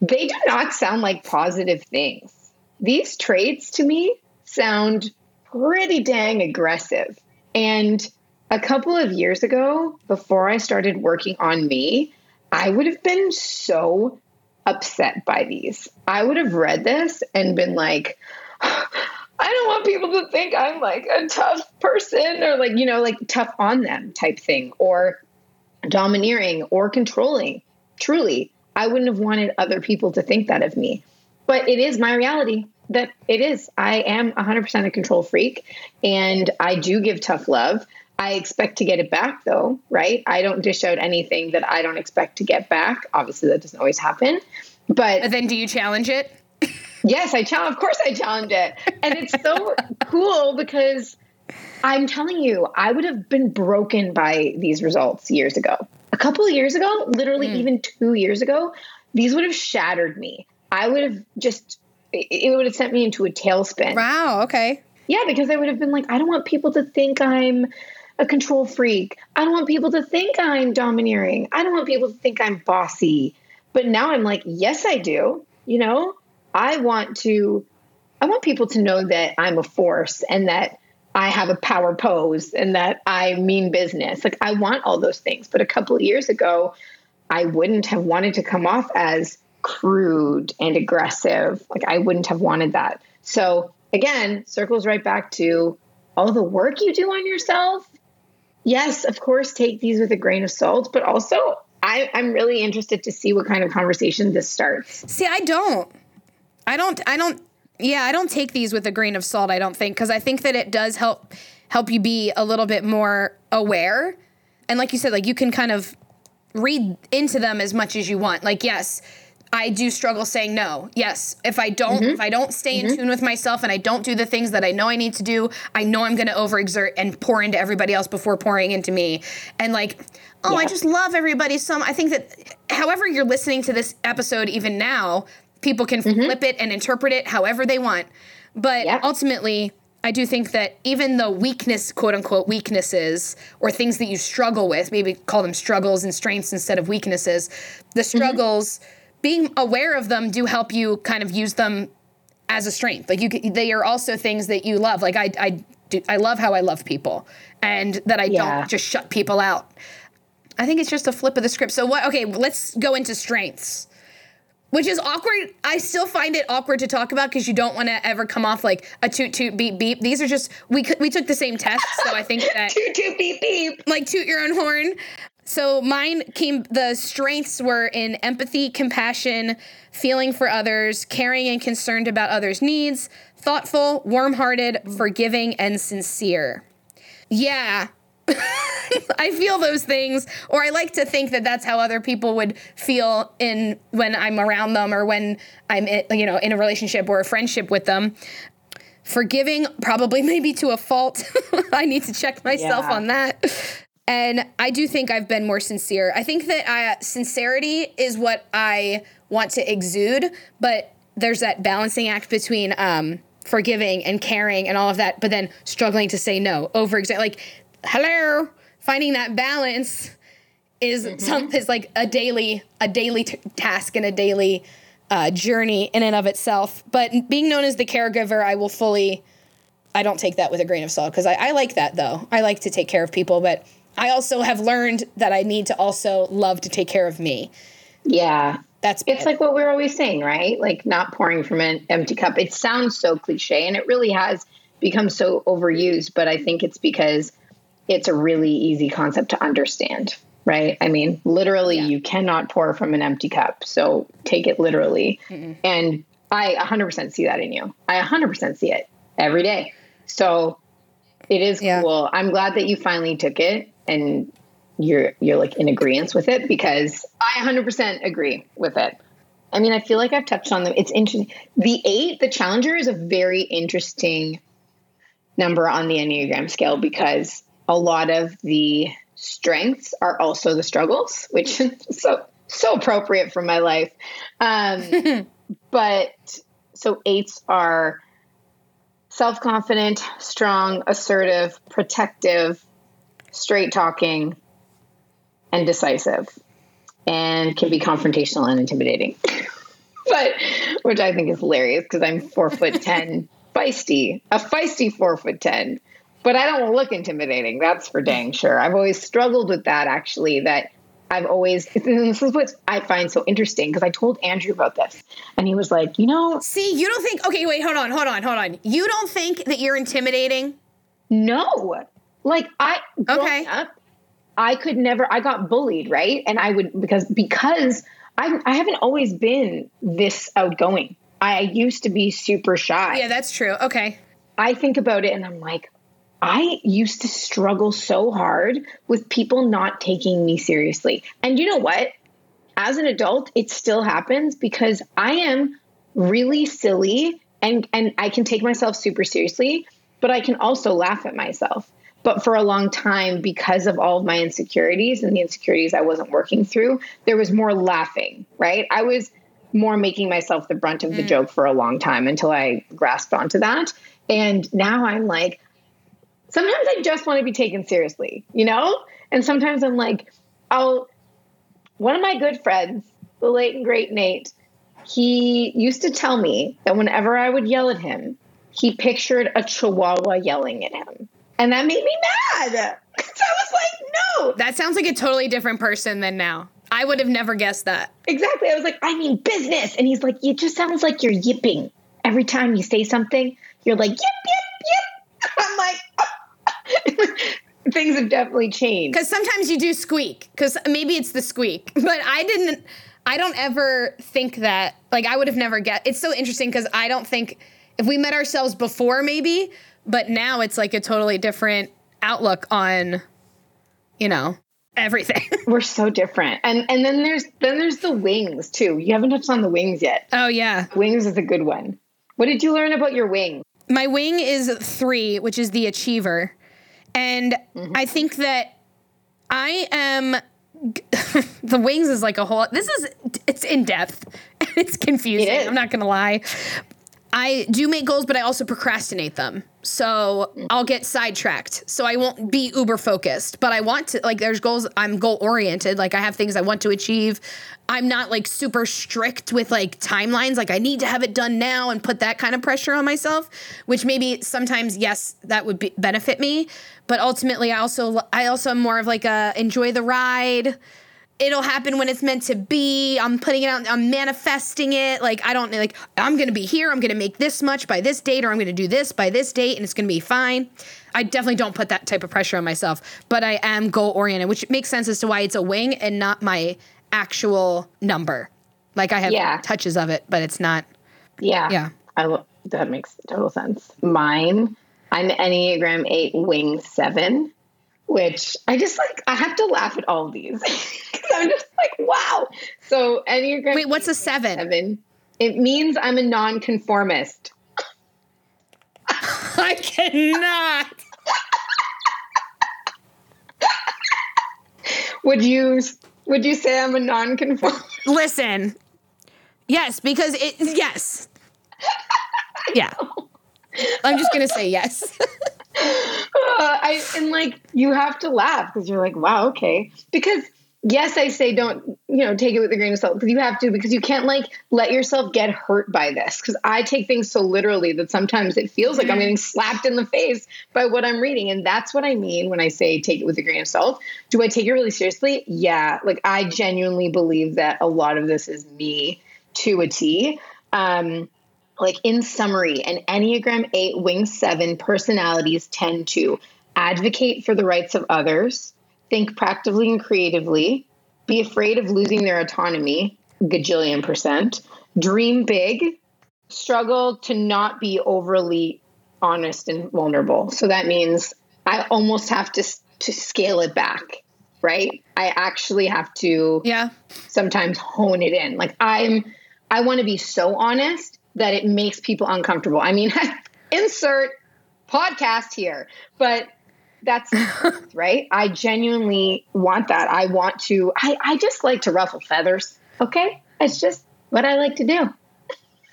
they do not sound like positive things. These traits to me sound pretty dang aggressive. And a couple of years ago, before I started working on me, I would have been so upset by these. I would have read this and been like, <sighs> I don't want people to think I'm like a tough person or like, you know, like tough on them type thing or domineering or controlling. Truly, I wouldn't have wanted other people to think that of me. But it is my reality that it is. I am 100% a control freak and I do give tough love. I expect to get it back though, right? I don't dish out anything that I don't expect to get back. Obviously, that doesn't always happen. But but then do you challenge it? Yes, I challenge. Of course, I challenge it, and it's so <laughs> cool because I'm telling you, I would have been broken by these results years ago. A couple of years ago, literally mm. even two years ago, these would have shattered me. I would have just, it would have sent me into a tailspin. Wow. Okay. Yeah, because I would have been like, I don't want people to think I'm a control freak. I don't want people to think I'm domineering. I don't want people to think I'm bossy. But now I'm like, yes, I do. You know, I want to, I want people to know that I'm a force and that I have a power pose and that I mean business. Like, I want all those things. But a couple of years ago, I wouldn't have wanted to come off as crude and aggressive. Like, I wouldn't have wanted that. So, again, circles right back to all the work you do on yourself. Yes, of course, take these with a grain of salt, but also I, I'm really interested to see what kind of conversation this starts. See, I don't. I don't. I don't. Yeah, I don't take these with a grain of salt. I don't think because I think that it does help help you be a little bit more aware, and like you said, like you can kind of read into them as much as you want. Like, yes, I do struggle saying no. Yes, if I don't, if mm-hmm. I don't stay in mm-hmm. tune with myself and I don't do the things that I know I need to do, I know I'm going to overexert and pour into everybody else before pouring into me. And like, oh, I just love everybody. So I think that, however you're listening to this episode, even now, people can mm-hmm. flip it and interpret it however they want. But Yeah. ultimately, I do think that even the weakness, quote unquote, weaknesses or things that you struggle with, maybe call them struggles and strengths instead of weaknesses, the struggles, being aware of them do help you kind of use them as a strength. Like you, they are also things that you love. Like I, I do, I love how I love people, and that I Yeah. don't just shut people out. I think it's just a flip of the script. So what? Okay, let's go into strengths, which is awkward. I still find it awkward to talk about because you don't want to ever come off like a toot toot beep beep. These are just we could, we took the same test, so I think that <laughs> toot toot beep beep. Like toot your own horn. So mine came. The strengths were in empathy, compassion, feeling for others, caring and concerned about others' needs, thoughtful, warm-hearted, forgiving, and sincere. Yeah, <laughs> I feel those things, or I like to think that that's how other people would feel in when I'm around them, or when I'm, in, you know, in a relationship or a friendship with them. Forgiving, probably <laughs> maybe to a fault. <laughs> I need to check myself Yeah. on that. And I do think I've been more sincere. I think that uh, sincerity is what I want to exude, but there's that balancing act between um, forgiving and caring and all of that, but then struggling to say no. Over like, hello, finding that balance is some is like a daily a daily t- task and a daily uh, journey in and of itself. But being known as the caregiver, I will fully. I don't take that with a grain of salt because I, I like that though. I like to take care of people, but I also have learned that I need to also love to take care of me. Yeah. That's It's like what we're always saying, right? Like not pouring from an empty cup. It sounds so cliche and it really has become so overused, but I think it's because it's a really easy concept to understand, right? I mean, literally, you cannot pour from an empty cup. So take it literally. And I 100% see that in you. I 100% see it every day. So it is Yeah. cool. I'm glad that you finally took it and you're you're like in agreement with it because I 100% agree with it. I mean, I feel like I've touched on them. It's interesting. The eight, the challenger, is a very interesting number on the Enneagram scale because a lot of the strengths are also the struggles, which is <laughs> so so appropriate for my life. Um, <laughs> but so eights are self confident, strong, assertive, protective, straight talking, and decisive, and can be confrontational and intimidating. <laughs> but which I think is hilarious because I'm four foot ten, <laughs> feisty, a feisty four foot ten. But I don't look intimidating. That's for dang sure. I've always struggled with that. Actually, that I've always. <laughs> This is what I find so interesting because I told Andrew about this, and he was like, you know, See, you don't think okay, wait, hold on, hold on, hold on. You don't think that you're intimidating? No. Like I Okay. up, I could never I got bullied, right? And I would because because I I haven't always been this outgoing. I used to be super shy. Yeah, that's true. Okay. I think about it and I'm like, I used to struggle so hard with people not taking me seriously. And you know what? As an adult, it still happens because I am really silly and and I can take myself super seriously, but I can also laugh at myself. But for a long time, because of all of my insecurities and the insecurities I wasn't working through, there was more laughing, right? I was more making myself the brunt of the mm. joke for a long time until I grasped onto that. And now I'm like, sometimes I just want to be taken seriously, you know? And sometimes I'm like, I'll, one of my good friends, the late and great Nate, he used to tell me that whenever I would yell at him, he pictured a chihuahua yelling at him. And that made me mad. <laughs> So I was like, no, That sounds like a totally different person than now. I would have never guessed that. exactly. I was like, I mean business. And he's like, it just sounds like you're yipping. Every time you say something, you're like, yip, yip, yip. <laughs> I'm like, <laughs> things have definitely changed. Because sometimes you do squeak. Because maybe it's the squeak, but I didn't. I don't ever think that. Like I would have never get. It's so interesting because I don't think if we met ourselves before, maybe, but now it's like a totally different outlook on, you know, everything. <laughs> We're so different. And and then there's then there's the wings too. You haven't touched on the wings yet. oh yeah, Wings is a good one. What did you learn about your wing? my wing is three, which is the achiever, and mm-hmm. I think that I am. <laughs> the wings is like a whole. This is it's in depth. <laughs> It's confusing. It. I'm not gonna lie. I do make goals, but I also procrastinate them. So I'll get sidetracked. So I won't be uber focused, but I want to like there's goals I'm goal oriented, like I have things I want to achieve. I'm not like super strict with like timelines, like I need to have it done now and put that kind of pressure on myself, which maybe sometimes yes, that would be, benefit me, but ultimately I also I also am more of like a enjoy the ride it'll happen when it's meant to be. I'm putting it out, I'm manifesting it. Like, I don't like, I'm gonna be here, I'm gonna make this much by this date, or I'm gonna do this by this date, and it's gonna be fine. I definitely don't put that type of pressure on myself, but I am goal oriented, which makes sense as to why it's a wing and not my actual number. Like, I have Yeah. touches of it, but it's not. Yeah. Yeah. I lo- that makes total sense. Mine, I'm Enneagram 8 wing 7, which I just like I have to laugh at all of these. <laughs> Cuz I'm just like, wow. So Enneagram Wait, what's a seven? 7 it means I'm a nonconformist. <laughs> I cannot. <laughs> Would you would you say I'm a nonconformist? Listen. Yes, because it, yes. Yeah. I'm just gonna say yes. Uh, I and like you have to laugh because you're like, wow, okay. Because yes, I say don't, you know, take it with a grain of salt because you have to because you can't like let yourself get hurt by this. Because I take things so literally that sometimes it feels like I'm getting slapped in the face by what I'm reading, and that's what I mean when I say take it with a grain of salt. Do I take it really seriously? Yeah, like I genuinely believe that a lot of this is me to a T. Um, like in summary, an Enneagram 8 wing 7 personalities tend to advocate for the rights of others, think practically and creatively, be afraid of losing their autonomy, gajillion percent, dream big, struggle to not be overly honest and vulnerable. So that means I almost have to to scale it back, right? I actually have to yeah. sometimes hone it in. Like I'm I want to be so honest that it makes people uncomfortable. I mean, <laughs> insert podcast here, but that's <laughs> right. I genuinely want that. I want to I I just like to ruffle feathers, okay? It's just what I like to do. <laughs>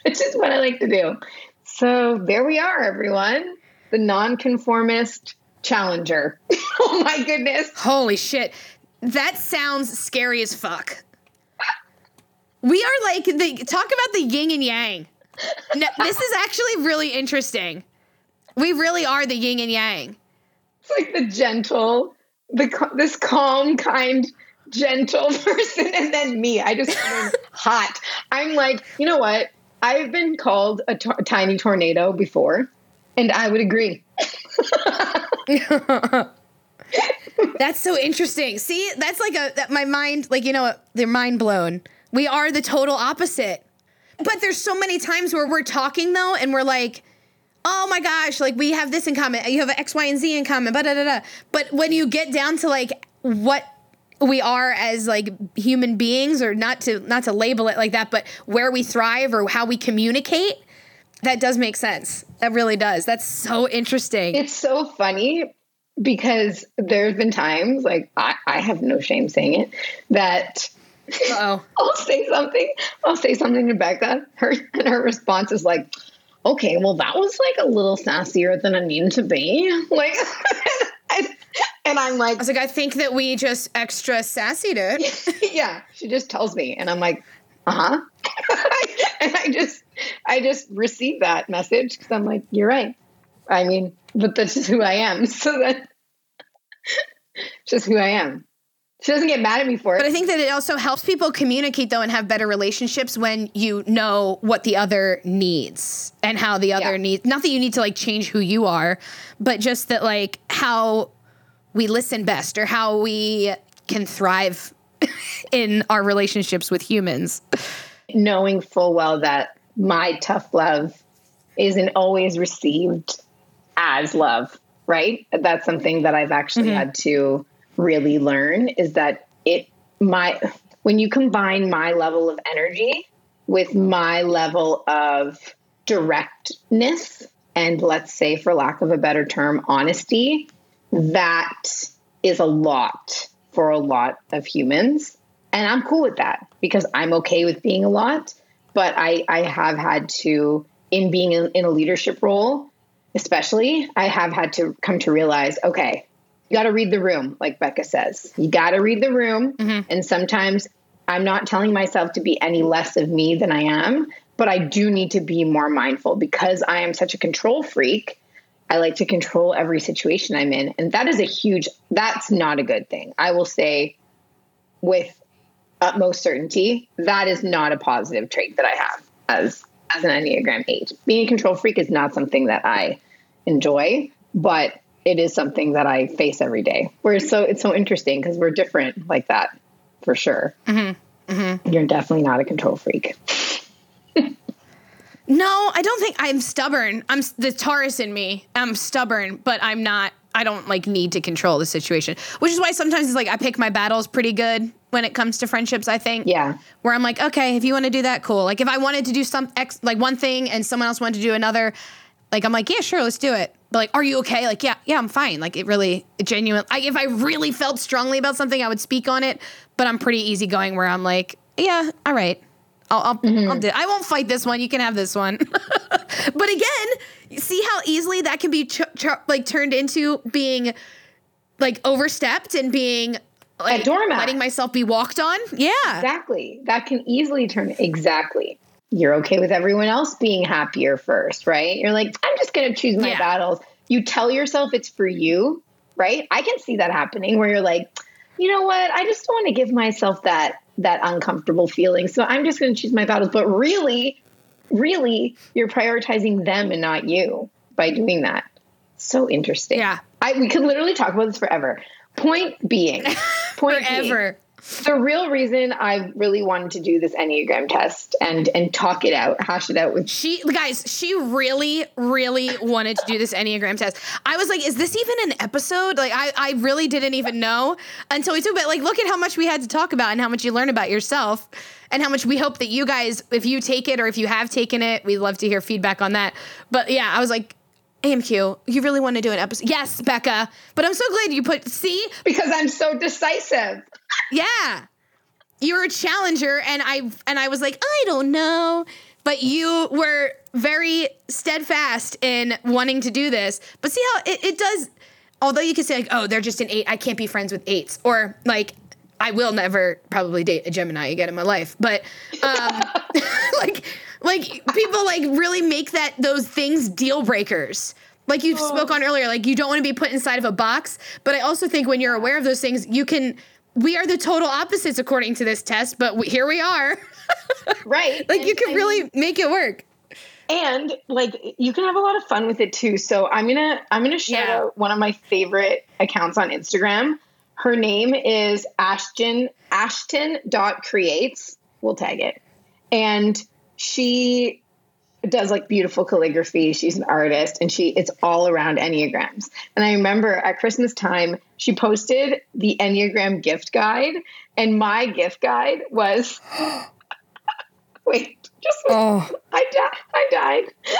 It's just what I like to do. So, there we are everyone. The nonconformist challenger. oh my goodness. Holy shit. That sounds scary as fuck. We are like the talk about the yin and yang. No, this is actually really interesting. We really are the yin and yang. It's like the gentle, the this calm, kind, gentle <laughs> person, and then me. I just am <laughs> hot. I'm like, you know what? I've been called a tiny tornado before, and I would agree. <laughs> That's so interesting. See, that's like a that my mind like you know they're mind blown. We are the total opposite. But there's so many times where we're talking though and we're like Oh my gosh, like we have this in common. You have X, Y, and Z in common. But. But when you get down to like what we are as like human beings, or not to not to label it like that, but where we thrive or how we communicate, that does make sense. That really does. That's so interesting. It's so funny because there's been times, like, I, I have no shame saying it, that oh. <laughs> I'll say something. I'll say something to Becca. Her and her response is like, "Okay, well, that was like a little sassier than I needed to be." <laughs> Like, <laughs> and, and I'm like, I was like, I think that we just extra sassy it. "Yeah." She just tells me, and I'm like, "Uh huh." and I just, I just received that message because I'm like, "You're right." I mean, but that's just who I am. So that, just who I am. She doesn't get mad at me for it. But I think that it also helps people communicate though and have better relationships when you know what the other needs and how the other Yeah. needs. Not that you need to like change who you are, but just that like how we listen best or how we can thrive <laughs> in our relationships with humans. knowing full well that my tough love isn't always received as love, right? That's something that I've actually mm-hmm. had to really learn is that it my when you combine my level of energy with my level of directness and let's say for lack of a better term honesty that is a lot for a lot of humans. And i'm cool with that because i'm okay with being a lot but i i have had to in being in, in a leadership role especially, I have had to come to realize okay, you got to read the room, like Becca says. You got to read the room. Mm-hmm. And sometimes I'm not telling myself to be any less of me than I am, but I do need to be more mindful because I am such a control freak. I like to control every situation I'm in. And that is a huge, that's not a good thing. I will say with utmost certainty, that is not a positive trait that I have as as an Enneagram 8. Being a control freak is not something that I enjoy, but it is something that I face every day. Whereas so it's so interesting because we're different like that for sure. Mm-hmm. Mm-hmm. You're definitely not a control freak. no, I don't think I'm stubborn. I'm the Taurus in me. I'm stubborn, but I'm not. I don't like need to control the situation, which is why sometimes it's like I pick my battles pretty good when it comes to friendships. I think. Yeah. Where I'm like, okay, if you want to do that, cool. Like if I wanted to do some ex, like one thing and someone else wanted to do another, like I'm like, yeah, sure, let's do it. But like, are you okay? Like, yeah, yeah, I'm fine. Like it really, it genuine. I, if I really felt strongly about something, I would speak on it. But I'm pretty easygoing, where I'm like, yeah, all right. I'll, I'll, mm-hmm. I'll do. I won't fight this one. You can have this one. <laughs> but again, see how easily that can be ch- ch- like turned into being like overstepped and being like letting myself be walked on. Yeah, exactly. That can easily turn exactly you're okay with everyone else being happier first, right? You're like, I'm just going to choose my yeah. battles. You tell yourself it's for you, right? I can see that happening where you're like, you know what? I just don't want to give myself that that uncomfortable feeling. So I'm just going to choose my battles, but really really you're prioritizing them and not you by doing that. So interesting. Yeah. I we could literally talk about this forever. Point being, <laughs> point forever. The real reason I really wanted to do this Enneagram test and and talk it out, hash it out with she guys, she really, really wanted to do this Enneagram test. I was like, is this even an episode? Like I, I really didn't even know until we took it. Like, look at how much we had to talk about and how much you learn about yourself and how much we hope that you guys, if you take it or if you have taken it, we'd love to hear feedback on that. But yeah, I was like, AMQ, you really want to do an episode? Yes, Becca. But I'm so glad you put see because I'm so decisive. yeah, you're a challenger, and I and I was like, I don't know, but you were very steadfast in wanting to do this. But see how it, it does. Although you could say like, oh, they're just an eight. I can't be friends with eights, or like I will never probably date a Gemini again in my life. But um, <laughs> like like people like really make that those things deal breakers. Like you oh. spoke on oh. earlier like you don't want to be put inside of a box but i also think when you're aware of those things you can we are the total opposites according to this test but we, here we are. <laughs> Right like and, you can really make it work. And like you can have a lot of fun with it too so i'm gonna i'm gonna shout yeah. out one of my favorite accounts on instagram. Her name is ashton ashton dot creates we'll tag it. And she does like beautiful calligraphy. She's an artist and she it's all around Enneagrams. And I remember at Christmas time, she posted the Enneagram gift guide, and my gift guide was <gasps> wait, just oh. I died. I died. <laughs>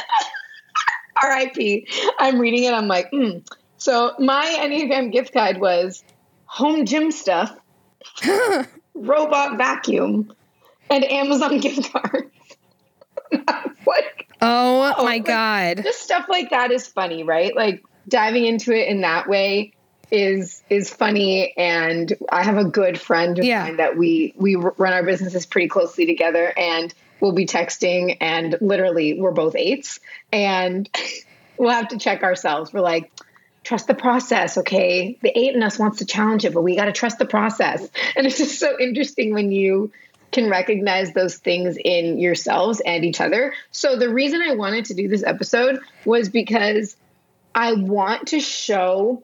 R.I.P. I'm reading it. I'm like, mm. so my Enneagram gift guide was home gym stuff, <laughs> robot vacuum, and Amazon <laughs> gift card. <laughs> Oh, oh my like, god! Just stuff like that is funny, right? Like diving into it in that way is is funny and i have a good friend yeah. that we we run our businesses pretty closely together and we'll be texting and literally we're both eights and <laughs> we'll have to check ourselves we're like trust the process okay the eight in us wants to challenge it but we got to trust the process <laughs> and it's just so interesting when you can recognize those things in yourselves and each other. So the reason I wanted to do this episode was because I want to show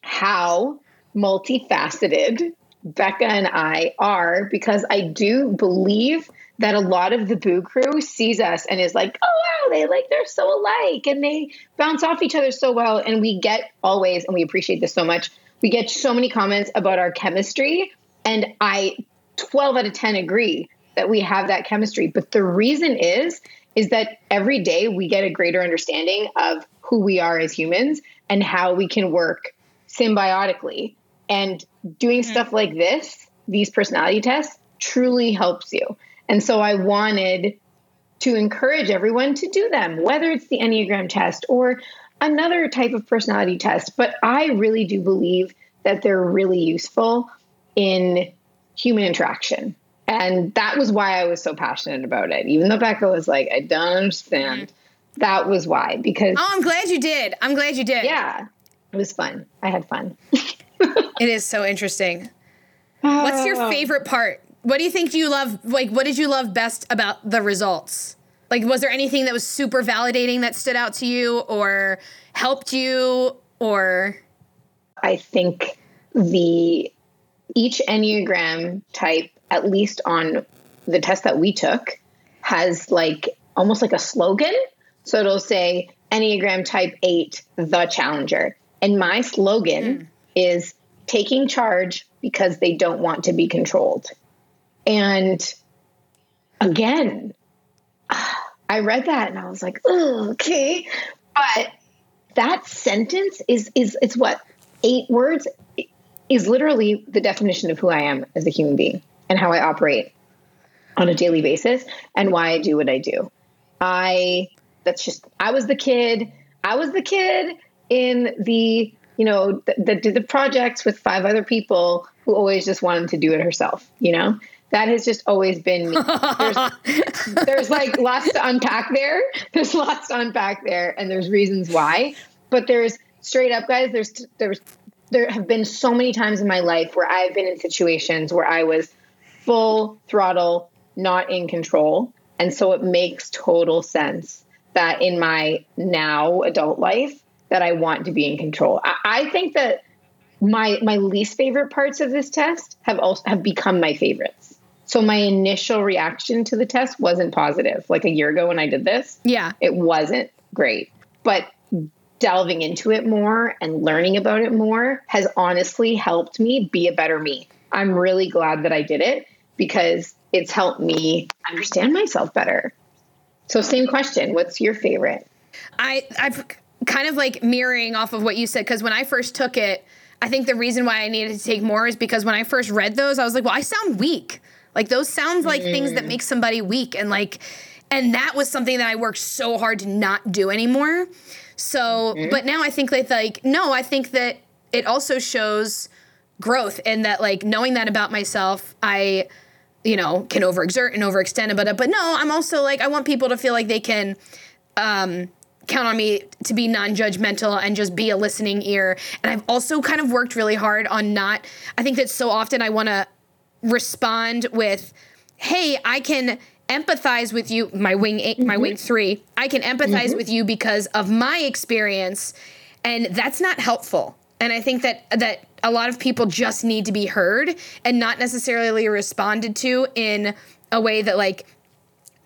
how multifaceted Becca and I are because I do believe that a lot of the Boo crew sees us and is like, oh wow, they like they're so alike and they bounce off each other so well. And we get always, and we appreciate this so much, we get so many comments about our chemistry. And I 12 out of 10 agree that we have that chemistry. But the reason is, is that every day we get a greater understanding of who we are as humans and how we can work symbiotically. And doing mm-hmm. stuff like this, these personality tests, truly helps you. And so I wanted to encourage everyone to do them, whether it's the Enneagram test or another type of personality test. But I really do believe that they're really useful in human interaction. And that was why I was so passionate about it. Even though Becca was like, I don't understand. Mm-hmm. That was why. Because Oh, I'm glad you did. I'm glad you did. Yeah. It was fun. I had fun. <laughs> it is so interesting. What's your oh. favorite part? What do you think you love? Like, what did you love best about the results? Like, was there anything that was super validating that stood out to you or helped you or? I think the each Enneagram type, at least on the test that we took, has like almost like a slogan. So it'll say Enneagram type eight, the challenger. And my slogan mm. is taking charge because they don't want to be controlled. And again, <sighs> I read that and I was like, oh, okay. But that sentence is is it's what eight words is literally the definition of who I am as a human being and how I operate on a daily basis and why I do what I do. I that's just I was the kid. I was the kid in the you know that did the projects with five other people who always just wanted to do it herself. You know that has just always been me. There's, <laughs> there's like lots to unpack there. There's lots to unpack there, and there's reasons why. But there's straight up, guys. There's there's there have been so many times in my life where I've been in situations where I was full throttle, not in control, and so it makes total sense that in my now adult life that I want to be in control. I, I think that my my least favorite parts of this test have also have become my favorites. So my initial reaction to the test wasn't positive. Like a year ago when I did this, yeah, it wasn't great. But delving into it more and learning about it more has honestly helped me be a better me. I'm really glad that I did it because it's helped me understand myself better. So same question, what's your favorite? I I've kind of like mirroring off of what you said cuz when I first took it, I think the reason why I needed to take more is because when I first read those, I was like, well, I sound weak. Like those sounds like mm. things that mm. make somebody weak and like and that was something that I worked so hard to not do anymore. So, mm-hmm. but now I think that like no, I think that it also shows growth and that like knowing that about myself, I you know, can overexert and overextend about it. But no, I'm also like I want people to feel like they can um count on me to be non-judgmental and just be a listening ear. And I've also kind of worked really hard on not I think that so often I want to respond with, "Hey, I can empathize with you." My wing 8 mm-hmm. my wing three. I can empathize mm-hmm. with you because of my experience, and that's not helpful. And I think that that a lot of people just need to be heard and not necessarily responded to in a way that like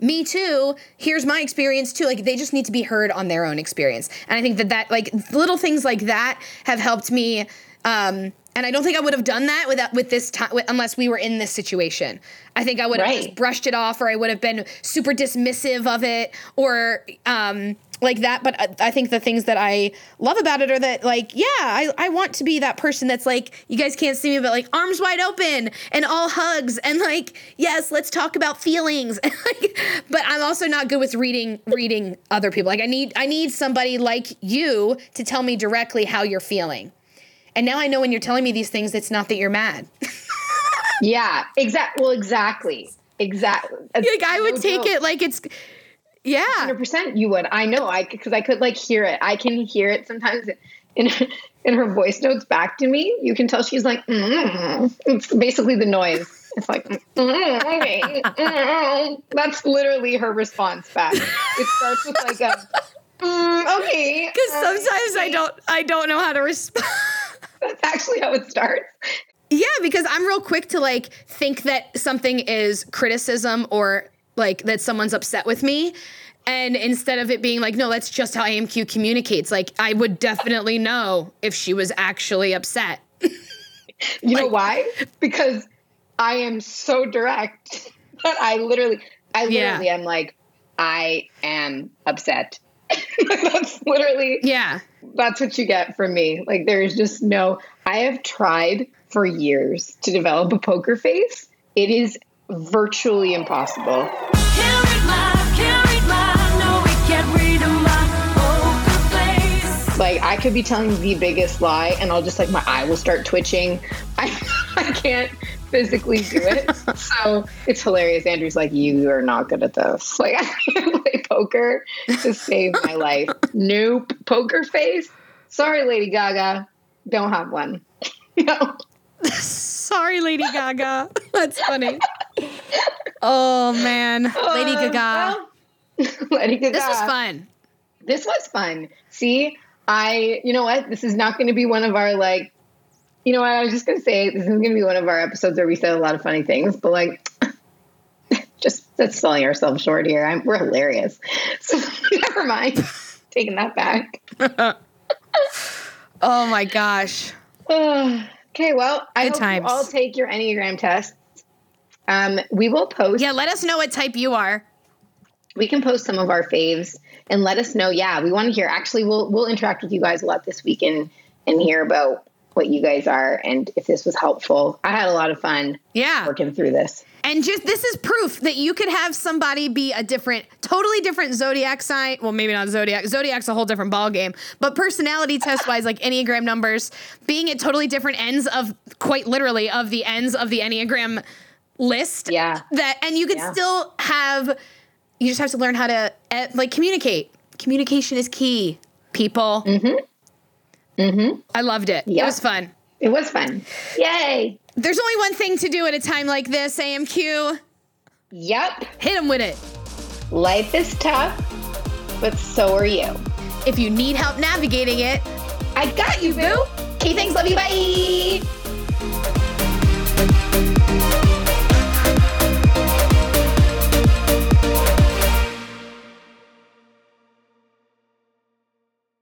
me too here's my experience too like they just need to be heard on their own experience and i think that that like little things like that have helped me um and I don't think I would have done that without with this time unless we were in this situation. I think I would have right. just brushed it off, or I would have been super dismissive of it, or um, like that. But I, I think the things that I love about it are that, like, yeah, I, I want to be that person that's like, you guys can't see me, but like arms wide open and all hugs and like, yes, let's talk about feelings. <laughs> but I'm also not good with reading reading other people. Like I need I need somebody like you to tell me directly how you're feeling. And now I know when you're telling me these things, it's not that you're mad. <laughs> yeah, exactly. Well, exactly. Exactly. Like I would no take joke. it like it's yeah. 100% you would. I know. I cuz I could like hear it. I can hear it sometimes in in her voice notes back to me. You can tell she's like mm. it's basically the noise. It's like mm, okay. Mm. That's literally her response back. It starts with like a mm, okay. <laughs> Cuz sometimes I don't I don't know how to respond. <laughs> <laughs> That's actually how it starts. Yeah, because I'm real quick to like think that something is criticism or like that someone's upset with me. And instead of it being like, no, that's just how AMQ communicates, like I would definitely know if she was actually upset. <laughs> you like, know why? Because I am so direct <laughs> that I literally, I literally yeah. am like, I am upset. that's literally yeah that's what you get from me. Like there is just no I have tried for years to develop a poker face. It is virtually impossible. Like I could be telling the biggest lie and I'll just like my eye will start twitching. <laughs> I I can't physically do it. <laughs> so it's hilarious. Andrew's like, you are not good at this. Like <laughs> I can't play poker to save my life. Nope. Poker face. Sorry, Lady Gaga. Don't have one. <laughs> no. Sorry, Lady Gaga. <laughs> That's funny. Oh man, Lady Uh, Gaga. well, <laughs> Lady Gaga. This was fun. This was fun. See, I, you know what? This is not going to be one of our like, you know what? I was just going to say this is going to be one of our episodes where we said a lot of funny things, but like, just that's selling ourselves short here. I'm, we're hilarious. So never mind. Taking that back. <laughs> Oh my gosh. <sighs> okay, well, I Good hope times. you all take your Enneagram tests. Um, we will post. Yeah, let us know what type you are. we can post some of our faves and let us know. Yeah, we want to hear. Actually, we'll we'll interact with you guys a lot this week and and hear about what you guys are and if this was helpful. I had a lot of fun Yeah. working through this. And just this is proof that you could have somebody be a different, totally different zodiac sign. Well, maybe not zodiac. Zodiac's a whole different ball game. But personality test wise, like enneagram numbers, being at totally different ends of, quite literally, of the ends of the enneagram list. Yeah. That and you could Yeah. still have. You just have to learn how to eh, like communicate. Communication is key. People. Mm-hmm. Mm-hmm. I loved it. It was fun. It was fun. Yay! There's only one thing to do at a time like this. AMQ. Yep. Hit them with it. Life is tough, but so are you. If you need help navigating it, I got you, boo. Okay, thanks. Love you. Bye.